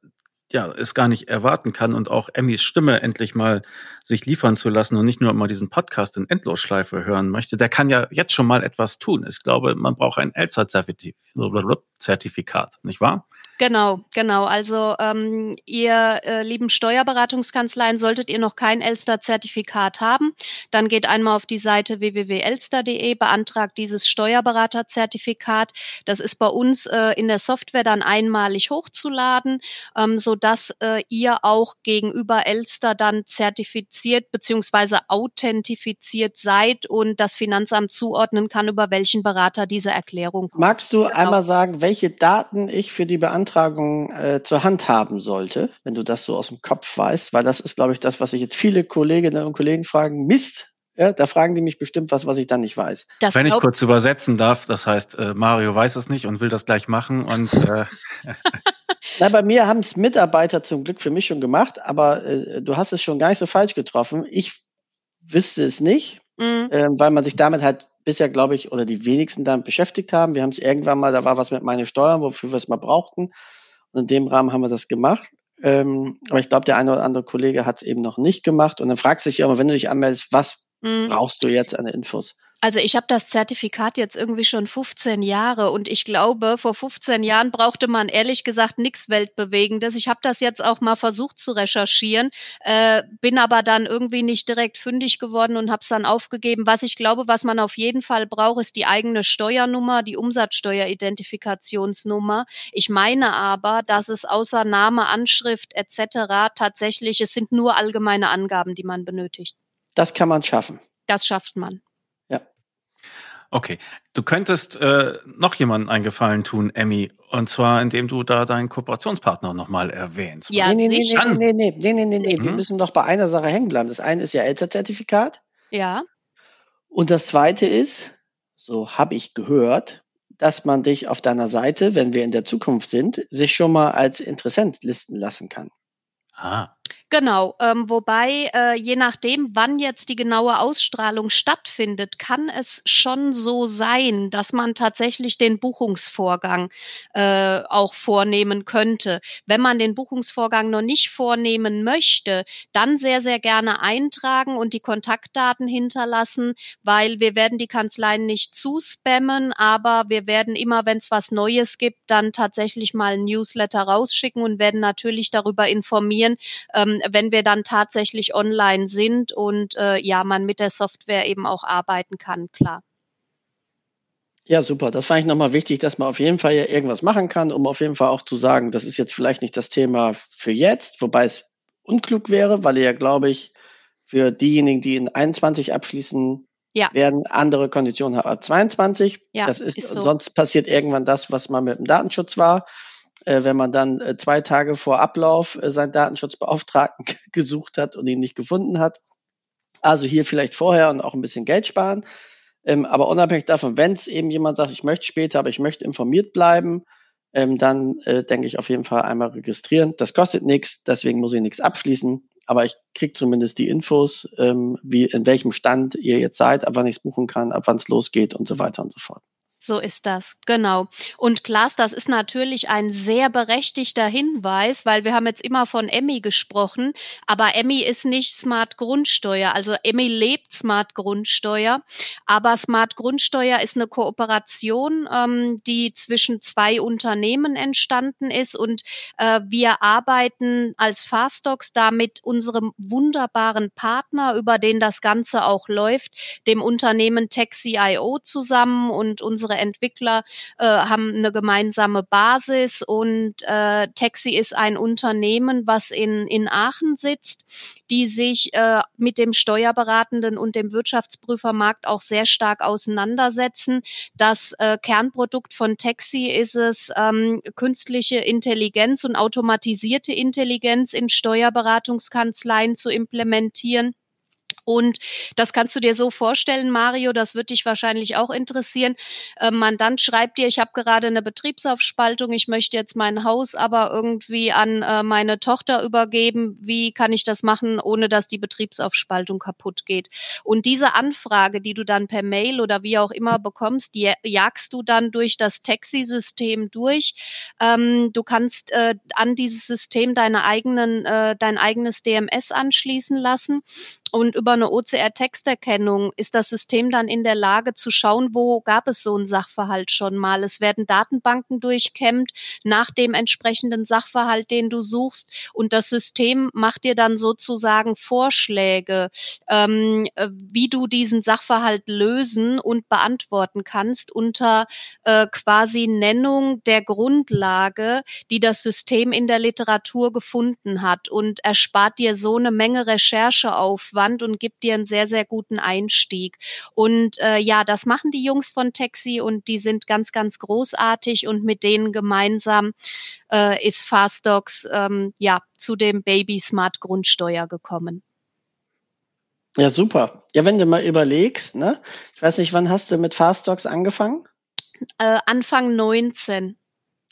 ja, es gar nicht erwarten kann und auch Emmys Stimme endlich mal sich liefern zu lassen und nicht nur immer diesen Podcast in Endlosschleife hören möchte, der kann ja jetzt schon mal etwas tun. Ich glaube, man braucht ein ELSA-Zertifikat, nicht wahr? Genau, genau. Also ähm, ihr äh, lieben Steuerberatungskanzleien, solltet ihr noch kein Elster-Zertifikat haben, dann geht einmal auf die Seite www.elster.de, beantragt dieses Steuerberaterzertifikat. Das ist bei uns äh, in der Software dann einmalig hochzuladen, ähm, so dass äh, ihr auch gegenüber Elster dann zertifiziert beziehungsweise authentifiziert seid und das Finanzamt zuordnen kann, über welchen Berater diese Erklärung kommt. Magst du genau. einmal sagen, welche Daten ich für die Beantragung Beantragung äh, zur Hand haben sollte, wenn du das so aus dem Kopf weißt, weil das ist, glaube ich, das, was sich jetzt viele Kolleginnen und Kollegen fragen. Mist, ja, da fragen die mich bestimmt was, was ich dann nicht weiß. Das Wenn ich kurz übersetzen darf, das heißt, äh, Mario weiß es nicht und will das gleich machen und äh Na, bei mir haben es Mitarbeiter zum Glück für mich schon gemacht, aber äh, du hast es schon gar nicht so falsch getroffen. Ich wüsste es nicht, mhm. äh, weil man sich damit halt bisher, glaube ich, oder die wenigsten damit beschäftigt haben. Wir haben es irgendwann mal, da war was mit meinen Steuern, wofür wir es mal brauchten. Und in dem Rahmen haben wir das gemacht. Ähm, aber ich glaube, der eine oder andere Kollege hat es eben noch nicht gemacht. Und dann fragst du dich ja immer, wenn du dich anmeldest, was mhm. brauchst du jetzt an Infos? Also ich habe das Zertifikat jetzt irgendwie schon 15 Jahre und ich glaube, vor 15 Jahren brauchte man ehrlich gesagt nichts Weltbewegendes. Ich habe das jetzt auch mal versucht zu recherchieren, äh, bin aber dann irgendwie nicht direkt fündig geworden und habe es dann aufgegeben. Was ich glaube, was man auf jeden Fall braucht, ist die eigene Steuernummer, die Umsatzsteueridentifikationsnummer. Ich meine aber, dass es außer Name, Anschrift etc. tatsächlich, es sind nur allgemeine Angaben, die man benötigt. Das kann man schaffen. Das schafft man. Okay, du könntest äh, noch jemanden einen Gefallen tun, Emmy, und zwar indem du da deinen Kooperationspartner nochmal erwähnst. Ja, nee, nee, nee, nee, nee, nee, nee, nee, nee, nee. Mhm. wir müssen doch bei einer Sache hängen bleiben. Das eine ist ja ELSA-Zertifikat. Ja. Und das zweite ist, so habe ich gehört, dass man dich auf deiner Seite, wenn wir in der Zukunft sind, sich schon mal als Interessent listen lassen kann. Ah. Genau, ähm, wobei äh, je nachdem, wann jetzt die genaue Ausstrahlung stattfindet, kann es schon so sein, dass man tatsächlich den Buchungsvorgang äh, auch vornehmen könnte. Wenn man den Buchungsvorgang noch nicht vornehmen möchte, dann sehr, sehr gerne eintragen und die Kontaktdaten hinterlassen, weil wir werden die Kanzleien nicht zuspammen, aber wir werden immer, wenn es was Neues gibt, dann tatsächlich mal ein Newsletter rausschicken und werden natürlich darüber informieren, ähm, wenn wir dann tatsächlich online sind und äh, ja, man mit der Software eben auch arbeiten kann, klar. Ja, super. Das fand ich nochmal wichtig, dass man auf jeden Fall ja irgendwas machen kann, um auf jeden Fall auch zu sagen, das ist jetzt vielleicht nicht das Thema für jetzt, wobei es unklug wäre, weil ihr ja, glaube ich, für diejenigen, die in 21 abschließen, ja. werden andere Konditionen haben ab 22. Ja, das ist, ist so. sonst passiert irgendwann das, was mal mit dem Datenschutz war wenn man dann äh, zwei Tage vor Ablauf äh, seinen Datenschutzbeauftragten gesucht hat und ihn nicht gefunden hat. Also hier vielleicht vorher und auch ein bisschen Geld sparen. Ähm, aber unabhängig davon, wenn es eben jemand sagt, ich möchte später, aber ich möchte informiert bleiben, ähm, dann äh, denke ich auf jeden Fall einmal registrieren. Das kostet nichts, deswegen muss ich nichts abschließen. Aber ich kriege zumindest die Infos, ähm, wie in welchem Stand ihr jetzt seid, ab wann ich es buchen kann, ab wann es losgeht und so weiter und so fort. So ist das, genau. Und Klaas, das ist natürlich ein sehr berechtigter Hinweis, weil wir haben jetzt immer von Emmy gesprochen, aber Emmy ist nicht Smart Grundsteuer. Also Emmy lebt Smart Grundsteuer, aber Smart Grundsteuer ist eine Kooperation, ähm, die zwischen zwei Unternehmen entstanden ist und äh, wir arbeiten als Fastdocs da mit unserem wunderbaren Partner, über den das Ganze auch läuft, dem Unternehmen Taxi.io zusammen und unsere unsere Entwickler äh, haben eine gemeinsame Basis und äh, Taxi ist ein Unternehmen, was in, in Aachen sitzt, die sich äh, mit dem Steuerberatenden und dem Wirtschaftsprüfermarkt auch sehr stark auseinandersetzen. Das äh, Kernprodukt von Taxi ist es, ähm, künstliche Intelligenz und automatisierte Intelligenz in Steuerberatungskanzleien zu implementieren. Und das kannst du dir so vorstellen, Mario, das wird dich wahrscheinlich auch interessieren. Äh, Mandant schreibt dir, ich habe gerade eine Betriebsaufspaltung, ich möchte jetzt mein Haus aber irgendwie an äh, meine Tochter übergeben. Wie kann ich das machen, ohne dass die Betriebsaufspaltung kaputt geht? Und diese Anfrage, die du dann per Mail oder wie auch immer bekommst, die jagst du dann durch das Taxi-System durch. Ähm, du kannst äh, an dieses System deine eigenen, äh, dein eigenes DMS anschließen lassen und über eine OCR-Texterkennung ist das System dann in der Lage zu schauen, wo gab es so einen Sachverhalt schon mal. Es werden Datenbanken durchkämmt nach dem entsprechenden Sachverhalt, den du suchst. Und das System macht dir dann sozusagen Vorschläge, ähm, wie du diesen Sachverhalt lösen und beantworten kannst unter äh, quasi Nennung der Grundlage, die das System in der Literatur gefunden hat und erspart dir so eine Menge Rechercheaufwand Wand und gibt dir einen sehr, sehr guten Einstieg. Und äh, ja, das machen die Jungs von Taxi und die sind ganz, ganz großartig und mit denen gemeinsam äh, ist Fastdocs ähm, ja zu dem Baby Smart Grundsteuer gekommen. Ja, super. Ja, wenn du mal überlegst, ne? Ich weiß nicht, wann hast du mit Fastdocs angefangen? Äh, Anfang 19.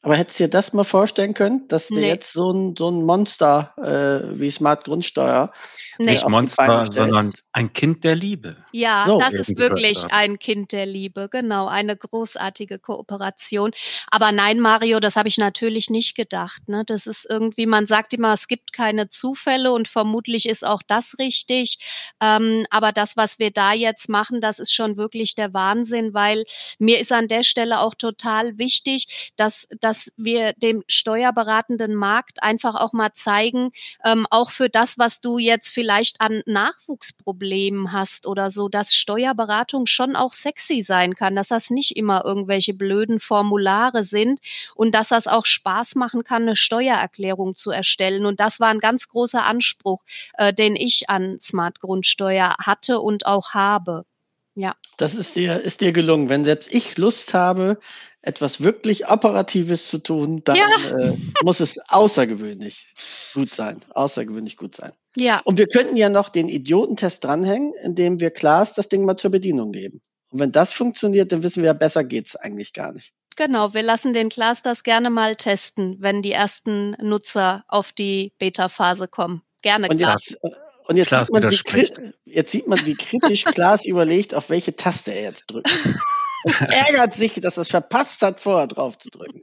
Aber hättest du dir das mal vorstellen können, dass du nee. jetzt so ein, so ein Monster äh, wie Smart Grundsteuer Nee. Nicht Monster, sondern ein Kind der Liebe. Ja, so, das ist wirklich ein Kind der Liebe, genau, eine großartige Kooperation. Aber nein, Mario, das habe ich natürlich nicht gedacht. Ne? Das ist irgendwie, man sagt immer, es gibt keine Zufälle und vermutlich ist auch das richtig. Ähm, aber das, was wir da jetzt machen, das ist schon wirklich der Wahnsinn, weil mir ist an der Stelle auch total wichtig, dass, dass wir dem steuerberatenden Markt einfach auch mal zeigen, ähm, auch für das, was du jetzt vielleicht an Nachwuchsproblemen Problemen hast oder so, dass Steuerberatung schon auch sexy sein kann, dass das nicht immer irgendwelche blöden Formulare sind und dass das auch Spaß machen kann, eine Steuererklärung zu erstellen. Und das war ein ganz großer Anspruch, äh, den ich an Smart Grundsteuer hatte und auch habe. Ja. Das ist dir, ist dir gelungen. Wenn selbst ich Lust habe, etwas wirklich Operatives zu tun, dann ja. äh, muss es außergewöhnlich gut sein. Außergewöhnlich gut sein. Ja. Und wir könnten ja noch den Idiotentest dranhängen, indem wir Klaas das Ding mal zur Bedienung geben. Und wenn das funktioniert, dann wissen wir ja, besser geht's eigentlich gar nicht. Genau, wir lassen den Klaas das gerne mal testen, wenn die ersten Nutzer auf die Beta-Phase kommen. Gerne, und Klaas. Jetzt, und jetzt sieht, man, wie, jetzt sieht man, wie kritisch Klaas überlegt, auf welche Taste er jetzt drückt. Ärgert sich, dass er es verpasst hat, vorher drauf zu drücken.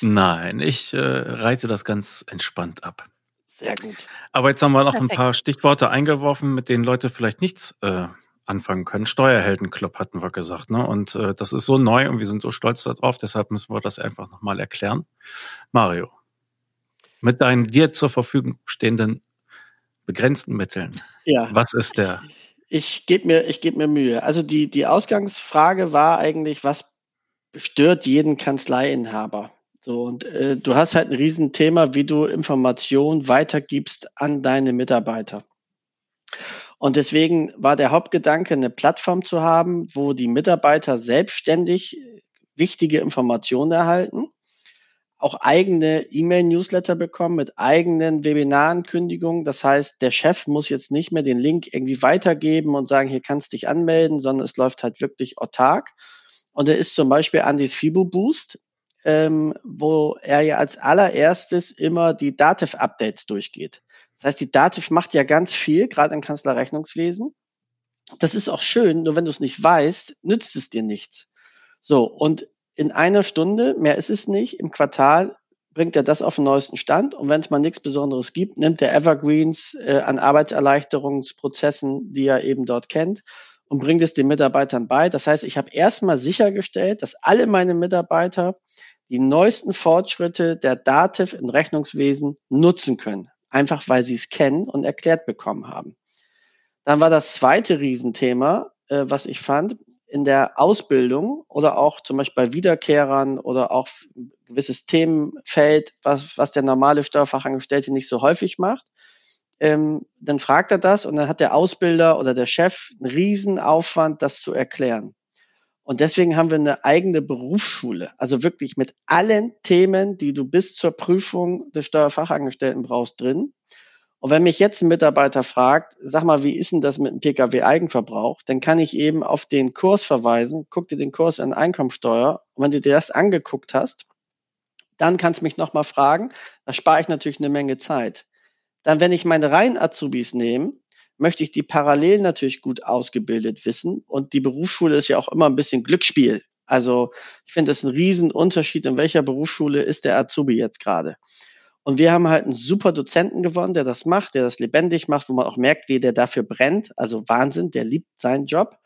Nein, ich äh, reite das ganz entspannt ab. Sehr gut. Aber jetzt haben wir noch Perfekt. ein paar Stichworte eingeworfen, mit denen Leute vielleicht nichts äh, anfangen können. Steuerheldenclub hatten wir gesagt, ne? Und äh, das ist so neu und wir sind so stolz darauf, deshalb müssen wir das einfach nochmal erklären. Mario, mit deinen dir zur Verfügung stehenden begrenzten Mitteln. Ja. Was ist der? Ich gebe mir, ich gebe mir Mühe. Also die, die Ausgangsfrage war eigentlich, was stört jeden Kanzleiinhaber? So, und äh, du hast halt ein Riesenthema, wie du Informationen weitergibst an deine Mitarbeiter. Und deswegen war der Hauptgedanke, eine Plattform zu haben, wo die Mitarbeiter selbstständig wichtige Informationen erhalten auch eigene E-Mail-Newsletter bekommen mit eigenen Webinarankündigungen. Das heißt, der Chef muss jetzt nicht mehr den Link irgendwie weitergeben und sagen, hier kannst du dich anmelden, sondern es läuft halt wirklich autark. Und er ist zum Beispiel Andys Fibo Boost, ähm, wo er ja als allererstes immer die Dativ-Updates durchgeht. Das heißt, die Dativ macht ja ganz viel, gerade im Kanzlerrechnungswesen. Das ist auch schön, nur wenn du es nicht weißt, nützt es dir nichts. So, und in einer Stunde, mehr ist es nicht, im Quartal bringt er das auf den neuesten Stand. Und wenn es mal nichts Besonderes gibt, nimmt er Evergreens äh, an Arbeitserleichterungsprozessen, die er eben dort kennt, und bringt es den Mitarbeitern bei. Das heißt, ich habe erstmal sichergestellt, dass alle meine Mitarbeiter die neuesten Fortschritte der Dativ in Rechnungswesen nutzen können. Einfach weil sie es kennen und erklärt bekommen haben. Dann war das zweite Riesenthema, äh, was ich fand, in der Ausbildung oder auch zum Beispiel bei Wiederkehrern oder auch ein gewisses Themenfeld, was, was der normale Steuerfachangestellte nicht so häufig macht, ähm, dann fragt er das und dann hat der Ausbilder oder der Chef einen riesen Aufwand, das zu erklären. Und deswegen haben wir eine eigene Berufsschule, also wirklich mit allen Themen, die du bis zur Prüfung des Steuerfachangestellten brauchst, drin. Und wenn mich jetzt ein Mitarbeiter fragt, sag mal, wie ist denn das mit dem Pkw-Eigenverbrauch, dann kann ich eben auf den Kurs verweisen, guck dir den Kurs an Einkommensteuer und wenn du dir das angeguckt hast, dann kannst du mich nochmal fragen, da spare ich natürlich eine Menge Zeit. Dann, wenn ich meine reinen Azubis nehme, möchte ich die parallel natürlich gut ausgebildet wissen und die Berufsschule ist ja auch immer ein bisschen Glücksspiel. Also ich finde das ein Riesenunterschied, in welcher Berufsschule ist der Azubi jetzt gerade. Und wir haben halt einen super Dozenten gewonnen, der das macht, der das lebendig macht, wo man auch merkt, wie der dafür brennt. Also Wahnsinn, der liebt seinen Job.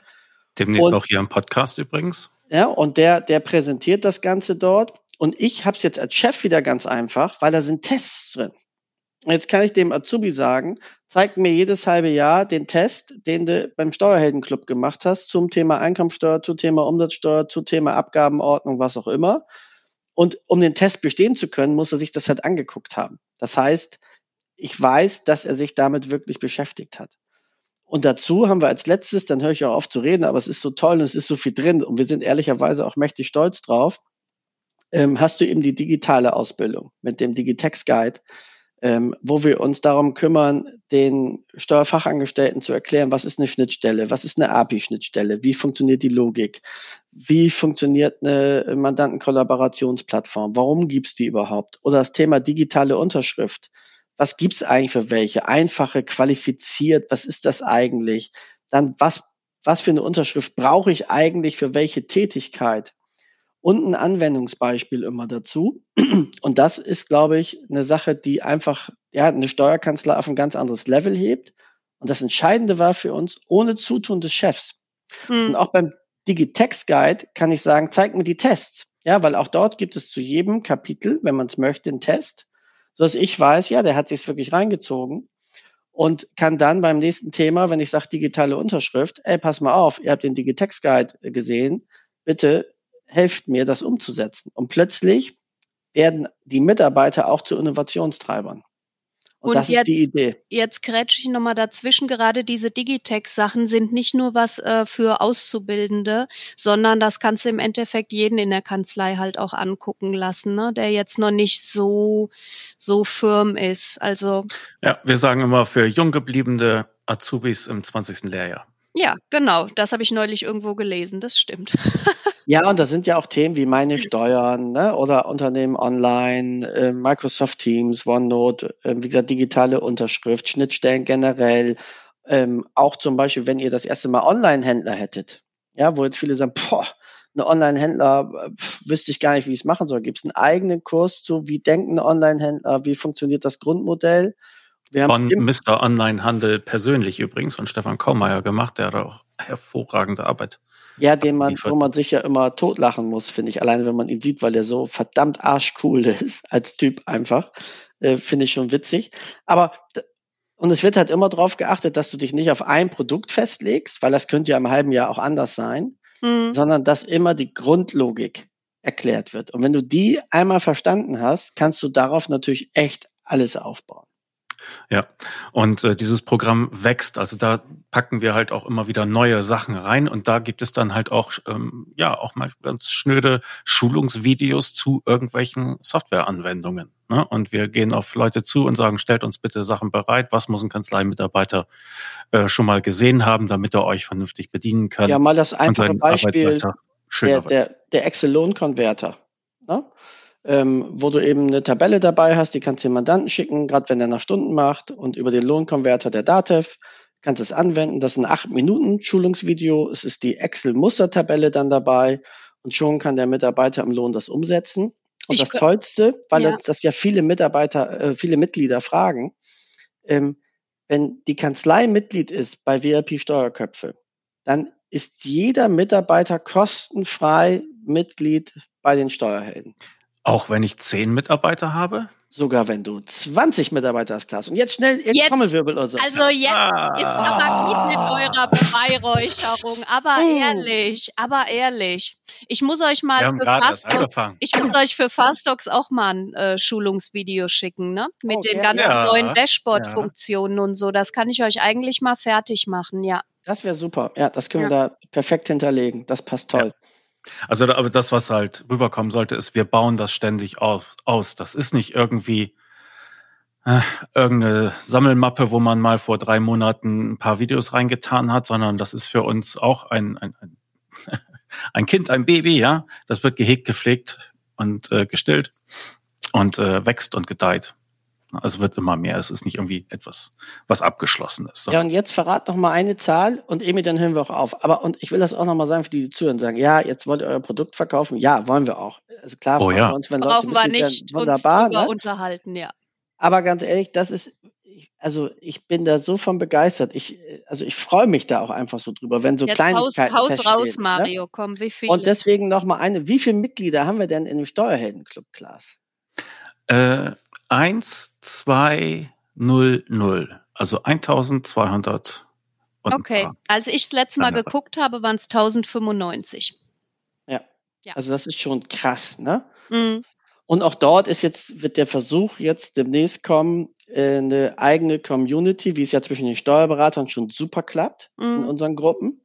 Demnächst und, auch hier im Podcast übrigens. Ja, und der, der präsentiert das Ganze dort. Und ich habe es jetzt als Chef wieder ganz einfach, weil da sind Tests drin. Jetzt kann ich dem Azubi sagen, zeig mir jedes halbe Jahr den Test, den du beim Steuerheldenclub gemacht hast, zum Thema Einkommensteuer, zum Thema Umsatzsteuer, zum Thema Abgabenordnung, was auch immer. Und um den Test bestehen zu können, muss er sich das halt angeguckt haben. Das heißt, ich weiß, dass er sich damit wirklich beschäftigt hat. Und dazu haben wir als letztes, dann höre ich auch auf zu reden, aber es ist so toll und es ist so viel drin und wir sind ehrlicherweise auch mächtig stolz drauf, ähm, hast du eben die digitale Ausbildung mit dem Digitex Guide, ähm, wo wir uns darum kümmern, den Steuerfachangestellten zu erklären, was ist eine Schnittstelle, was ist eine API-Schnittstelle, wie funktioniert die Logik, wie funktioniert eine Mandantenkollaborationsplattform, warum gibt's die überhaupt? Oder das Thema digitale Unterschrift. Was gibt's eigentlich für welche? Einfache, qualifiziert, was ist das eigentlich? Dann was, was für eine Unterschrift brauche ich eigentlich für welche Tätigkeit? Und ein Anwendungsbeispiel immer dazu. Und das ist, glaube ich, eine Sache, die einfach ja, eine Steuerkanzlei auf ein ganz anderes Level hebt. Und das Entscheidende war für uns, ohne Zutun des Chefs. Hm. Und auch beim Digitex Guide kann ich sagen, zeig mir die Tests. Ja, weil auch dort gibt es zu jedem Kapitel, wenn man es möchte, einen Test, so dass ich weiß, ja, der hat sich wirklich reingezogen und kann dann beim nächsten Thema, wenn ich sage digitale Unterschrift, ey, pass mal auf, ihr habt den Digitex Guide gesehen, bitte helft mir, das umzusetzen. Und plötzlich werden die Mitarbeiter auch zu Innovationstreibern. Und, und das jetzt, ist die Idee. Jetzt grätsche ich nochmal dazwischen. Gerade diese Digitex-Sachen sind nicht nur was äh, für Auszubildende, sondern das kannst du im Endeffekt jeden in der Kanzlei halt auch angucken lassen, ne? der jetzt noch nicht so, so firm ist. Also. Ja, wir sagen immer für jung gebliebene Azubis im 20. Lehrjahr. Ja, genau. Das habe ich neulich irgendwo gelesen. Das stimmt. Ja, und das sind ja auch Themen wie meine Steuern ne? oder Unternehmen online, äh, Microsoft Teams, OneNote, äh, wie gesagt, digitale Unterschrift, Schnittstellen generell. Ähm, auch zum Beispiel, wenn ihr das erste Mal Online-Händler hättet, ja, wo jetzt viele sagen, boah, eine Online-Händler, wüsste ich gar nicht, wie ich es machen soll. Gibt es einen eigenen Kurs zu, wie denken Online-Händler, wie funktioniert das Grundmodell? Von Mr. Online-Handel persönlich übrigens, von Stefan Kaumeier gemacht, der hat auch hervorragende Arbeit ja, den man, wo man sich ja immer totlachen muss, finde ich. Alleine wenn man ihn sieht, weil er so verdammt arschcool ist, als Typ einfach. Äh, finde ich schon witzig. Aber und es wird halt immer darauf geachtet, dass du dich nicht auf ein Produkt festlegst, weil das könnte ja im halben Jahr auch anders sein, mhm. sondern dass immer die Grundlogik erklärt wird. Und wenn du die einmal verstanden hast, kannst du darauf natürlich echt alles aufbauen. Ja, und äh, dieses Programm wächst. Also da packen wir halt auch immer wieder neue Sachen rein und da gibt es dann halt auch ähm, ja auch mal ganz schnöde Schulungsvideos zu irgendwelchen Softwareanwendungen. Ne? Und wir gehen auf Leute zu und sagen, stellt uns bitte Sachen bereit. Was muss ein Kanzleimitarbeiter äh, schon mal gesehen haben, damit er euch vernünftig bedienen kann? Ja, mal das einfache Beispiel der, der, der Excel-Lohn-Konverter. Ne? Ähm, wo du eben eine Tabelle dabei hast, die kannst du dem Mandanten schicken, gerade wenn er nach Stunden macht und über den Lohnkonverter der DATEV kannst du es anwenden. Das ist ein 8 Minuten Schulungsvideo. Es ist die Excel-Mustertabelle dann dabei und schon kann der Mitarbeiter im Lohn das umsetzen. Und ich das Tollste, weil ja. das, ja viele Mitarbeiter, äh, viele Mitglieder fragen, ähm, wenn die Kanzlei Mitglied ist bei VIP Steuerköpfe, dann ist jeder Mitarbeiter kostenfrei Mitglied bei den Steuerhelden. Auch wenn ich zehn Mitarbeiter habe? Sogar wenn du 20 Mitarbeiter hast, Klaas. Und jetzt schnell ihr jetzt, Trommelwirbel oder so. Also jetzt, ah. jetzt aber nicht mit eurer Beweihräucherung. Aber uh. ehrlich, aber ehrlich. Ich muss euch mal für Fastox, ich muss euch für Fastox auch mal ein äh, Schulungsvideo schicken, ne? Mit okay. den ganzen ja. neuen Dashboard-Funktionen ja. und so. Das kann ich euch eigentlich mal fertig machen, ja. Das wäre super. Ja, das können ja. wir da perfekt hinterlegen. Das passt toll. Also aber das, was halt rüberkommen sollte, ist, wir bauen das ständig auf, aus. Das ist nicht irgendwie äh, irgendeine Sammelmappe, wo man mal vor drei Monaten ein paar Videos reingetan hat, sondern das ist für uns auch ein, ein, ein, ein Kind, ein Baby, ja. Das wird gehegt, gepflegt und äh, gestillt und äh, wächst und gedeiht. Also wird immer mehr. Es ist nicht irgendwie etwas, was abgeschlossen ist. Ja, und jetzt verrat noch mal eine Zahl und Emi, dann hören wir auch auf. Aber und ich will das auch noch mal sagen für die, die zuhören, sagen, ja, jetzt wollt ihr euer Produkt verkaufen. Ja, wollen wir auch. Also klar, oh, ja. uns, wenn Brauchen Leute wir nicht wunderbar, uns ne? unterhalten, ja. Aber ganz ehrlich, das ist, also ich bin da so von begeistert. Ich, also ich freue mich da auch einfach so drüber, wenn so Jetzt Kleinigkeiten Haus, Haus raus, ne? Mario, ne? komm, wie viele? Und deswegen noch mal eine, wie viele Mitglieder haben wir denn in dem Steuerheldenclub, Klaas? Äh, 1, 2, 0, 0. Also 1200. okay, als ich das letzte Mal geguckt habe, waren es 1095. Ja. ja. Also das ist schon krass, ne? Mhm. Und auch dort ist jetzt, wird der Versuch jetzt demnächst kommen, äh, eine eigene Community, wie es ja zwischen den Steuerberatern schon super klappt mhm. in unseren Gruppen,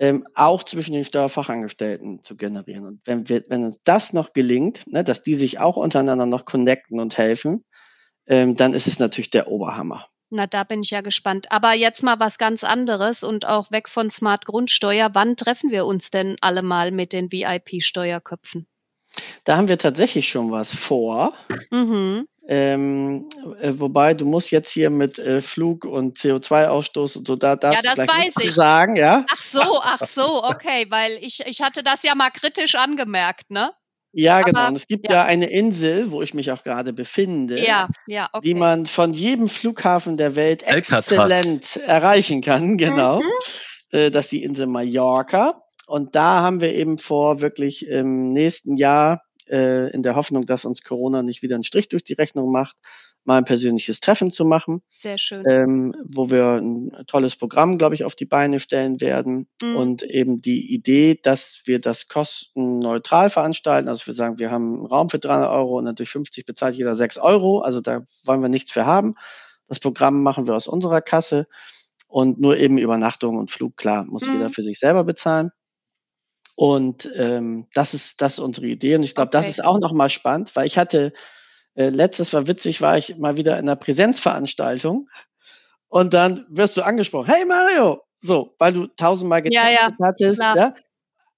ähm, auch zwischen den Steuerfachangestellten zu generieren. Und wenn, wir, wenn uns das noch gelingt, ne, dass die sich auch untereinander noch connecten und helfen, ähm, dann ist es natürlich der Oberhammer. Na, da bin ich ja gespannt. Aber jetzt mal was ganz anderes und auch weg von Smart Grundsteuer. Wann treffen wir uns denn alle mal mit den VIP-Steuerköpfen? Da haben wir tatsächlich schon was vor. Mhm. Ähm, äh, wobei du musst jetzt hier mit äh, Flug und CO2-Ausstoß und so da darfst ja, das weiß ich. sagen, ja? Ach so, ach so, okay, weil ich, ich hatte das ja mal kritisch angemerkt, ne? Ja, Aber, genau. Und es gibt ja. ja. eine Insel, wo ich mich auch gerade befinde, ja, ja, okay. die man von jedem Flughafen der Welt exzellent erreichen kann, genau. Mhm. Äh, das ist die Insel Mallorca. Und da haben wir eben vor, wirklich im nächsten Jahr äh, in der Hoffnung, dass uns Corona nicht wieder einen Strich durch die Rechnung macht, mal ein persönliches Treffen zu machen. Sehr schön. Ähm, wo wir ein tolles Programm, glaube ich, auf die Beine stellen werden. Mhm. Und eben die Idee, dass wir das kostenneutral veranstalten. Also wir sagen, wir haben einen Raum für 300 Euro und natürlich 50 bezahlt jeder 6 Euro. Also da wollen wir nichts für haben. Das Programm machen wir aus unserer Kasse und nur eben Übernachtung und Flug, klar, muss mhm. jeder für sich selber bezahlen. Und ähm, das ist das ist unsere Idee. Und ich glaube, okay. das ist auch nochmal spannend, weil ich hatte äh, letztes war witzig, war ich mal wieder in einer Präsenzveranstaltung und dann wirst du angesprochen, hey Mario, so, weil du tausendmal getestet ja, ja, hattest, ja.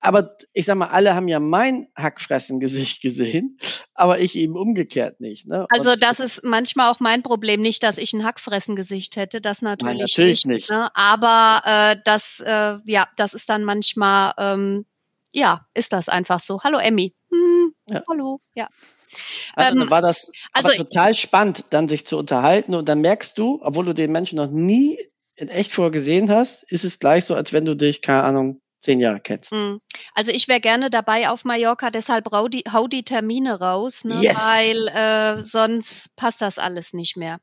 Aber ich sag mal, alle haben ja mein Hackfressen-Gesicht gesehen, aber ich eben umgekehrt nicht. Ne? Also das ist manchmal auch mein Problem, nicht, dass ich ein Hackfressen-Gesicht hätte, das natürlich, Nein, natürlich nicht. nicht. Ne? Aber äh, das, äh, ja, das ist dann manchmal, ähm, ja, ist das einfach so. Hallo Emmy. Hm, ja. Hallo, ja. Also ähm, war das also, total spannend, dann sich zu unterhalten und dann merkst du, obwohl du den Menschen noch nie in echt vorher gesehen hast, ist es gleich so, als wenn du dich, keine Ahnung, zehn Jahre kennst. Hm. Also ich wäre gerne dabei auf Mallorca, deshalb hau die, hau die Termine raus, ne? yes. weil äh, sonst passt das alles nicht mehr.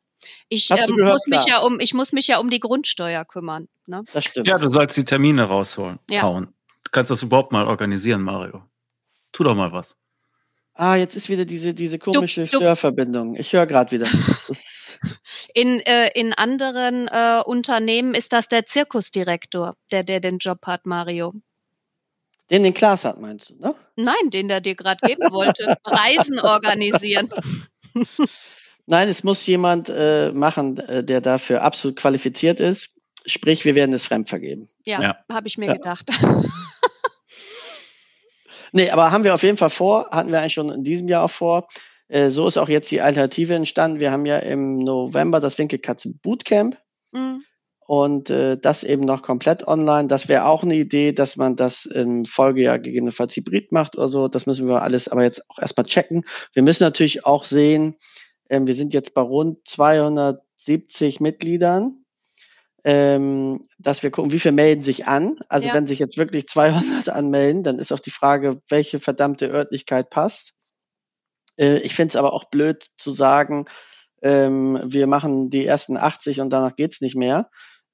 Ich ähm, gehört, muss mich ja um, ich muss mich ja um die Grundsteuer kümmern. Ne? Das stimmt. Ja, du sollst die Termine rausholen. Ja. Hauen. Du kannst das überhaupt mal organisieren, Mario. Tu doch mal was. Ah, jetzt ist wieder diese, diese komische du, du. Störverbindung. Ich höre gerade wieder. in, äh, in anderen äh, Unternehmen ist das der Zirkusdirektor, der, der den Job hat, Mario. Den den Klaas hat, meinst du, ne? Nein, den der dir gerade geben wollte. Reisen organisieren. Nein, es muss jemand äh, machen, äh, der dafür absolut qualifiziert ist. Sprich, wir werden es fremd vergeben. Ja, ja. habe ich mir ja. gedacht. Nee, aber haben wir auf jeden Fall vor, hatten wir eigentlich schon in diesem Jahr auch vor. Äh, so ist auch jetzt die Alternative entstanden. Wir haben ja im November das Winkelkatze Bootcamp. Mhm. Und äh, das eben noch komplett online. Das wäre auch eine Idee, dass man das im Folgejahr gegebenenfalls hybrid macht oder so. Das müssen wir alles aber jetzt auch erstmal checken. Wir müssen natürlich auch sehen, äh, wir sind jetzt bei rund 270 Mitgliedern ähm, dass wir gucken, wie viele melden sich an. Also ja. wenn sich jetzt wirklich 200 anmelden, dann ist auch die Frage, welche verdammte Örtlichkeit passt. Äh, ich finde es aber auch blöd zu sagen, ähm, wir machen die ersten 80 und danach geht's nicht mehr.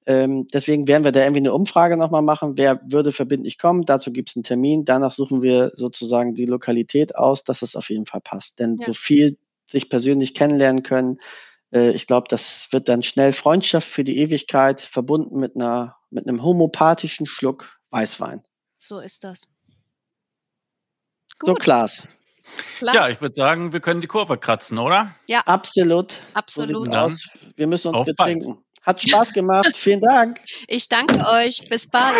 Ähm, deswegen werden wir da irgendwie eine Umfrage nochmal machen, wer würde verbindlich kommen. Dazu gibt's einen Termin. Danach suchen wir sozusagen die Lokalität aus, dass es auf jeden Fall passt. Denn ja. so viel sich persönlich kennenlernen können, ich glaube, das wird dann schnell Freundschaft für die Ewigkeit verbunden mit einer mit einem homopathischen Schluck Weißwein. So ist das. Gut. So Klaas. Klar. Ja, ich würde sagen, wir können die Kurve kratzen, oder? Ja. Absolut. Absolut. So aus. Wir müssen uns betrinken. Hat Spaß gemacht. Vielen Dank. Ich danke euch. Bis bald.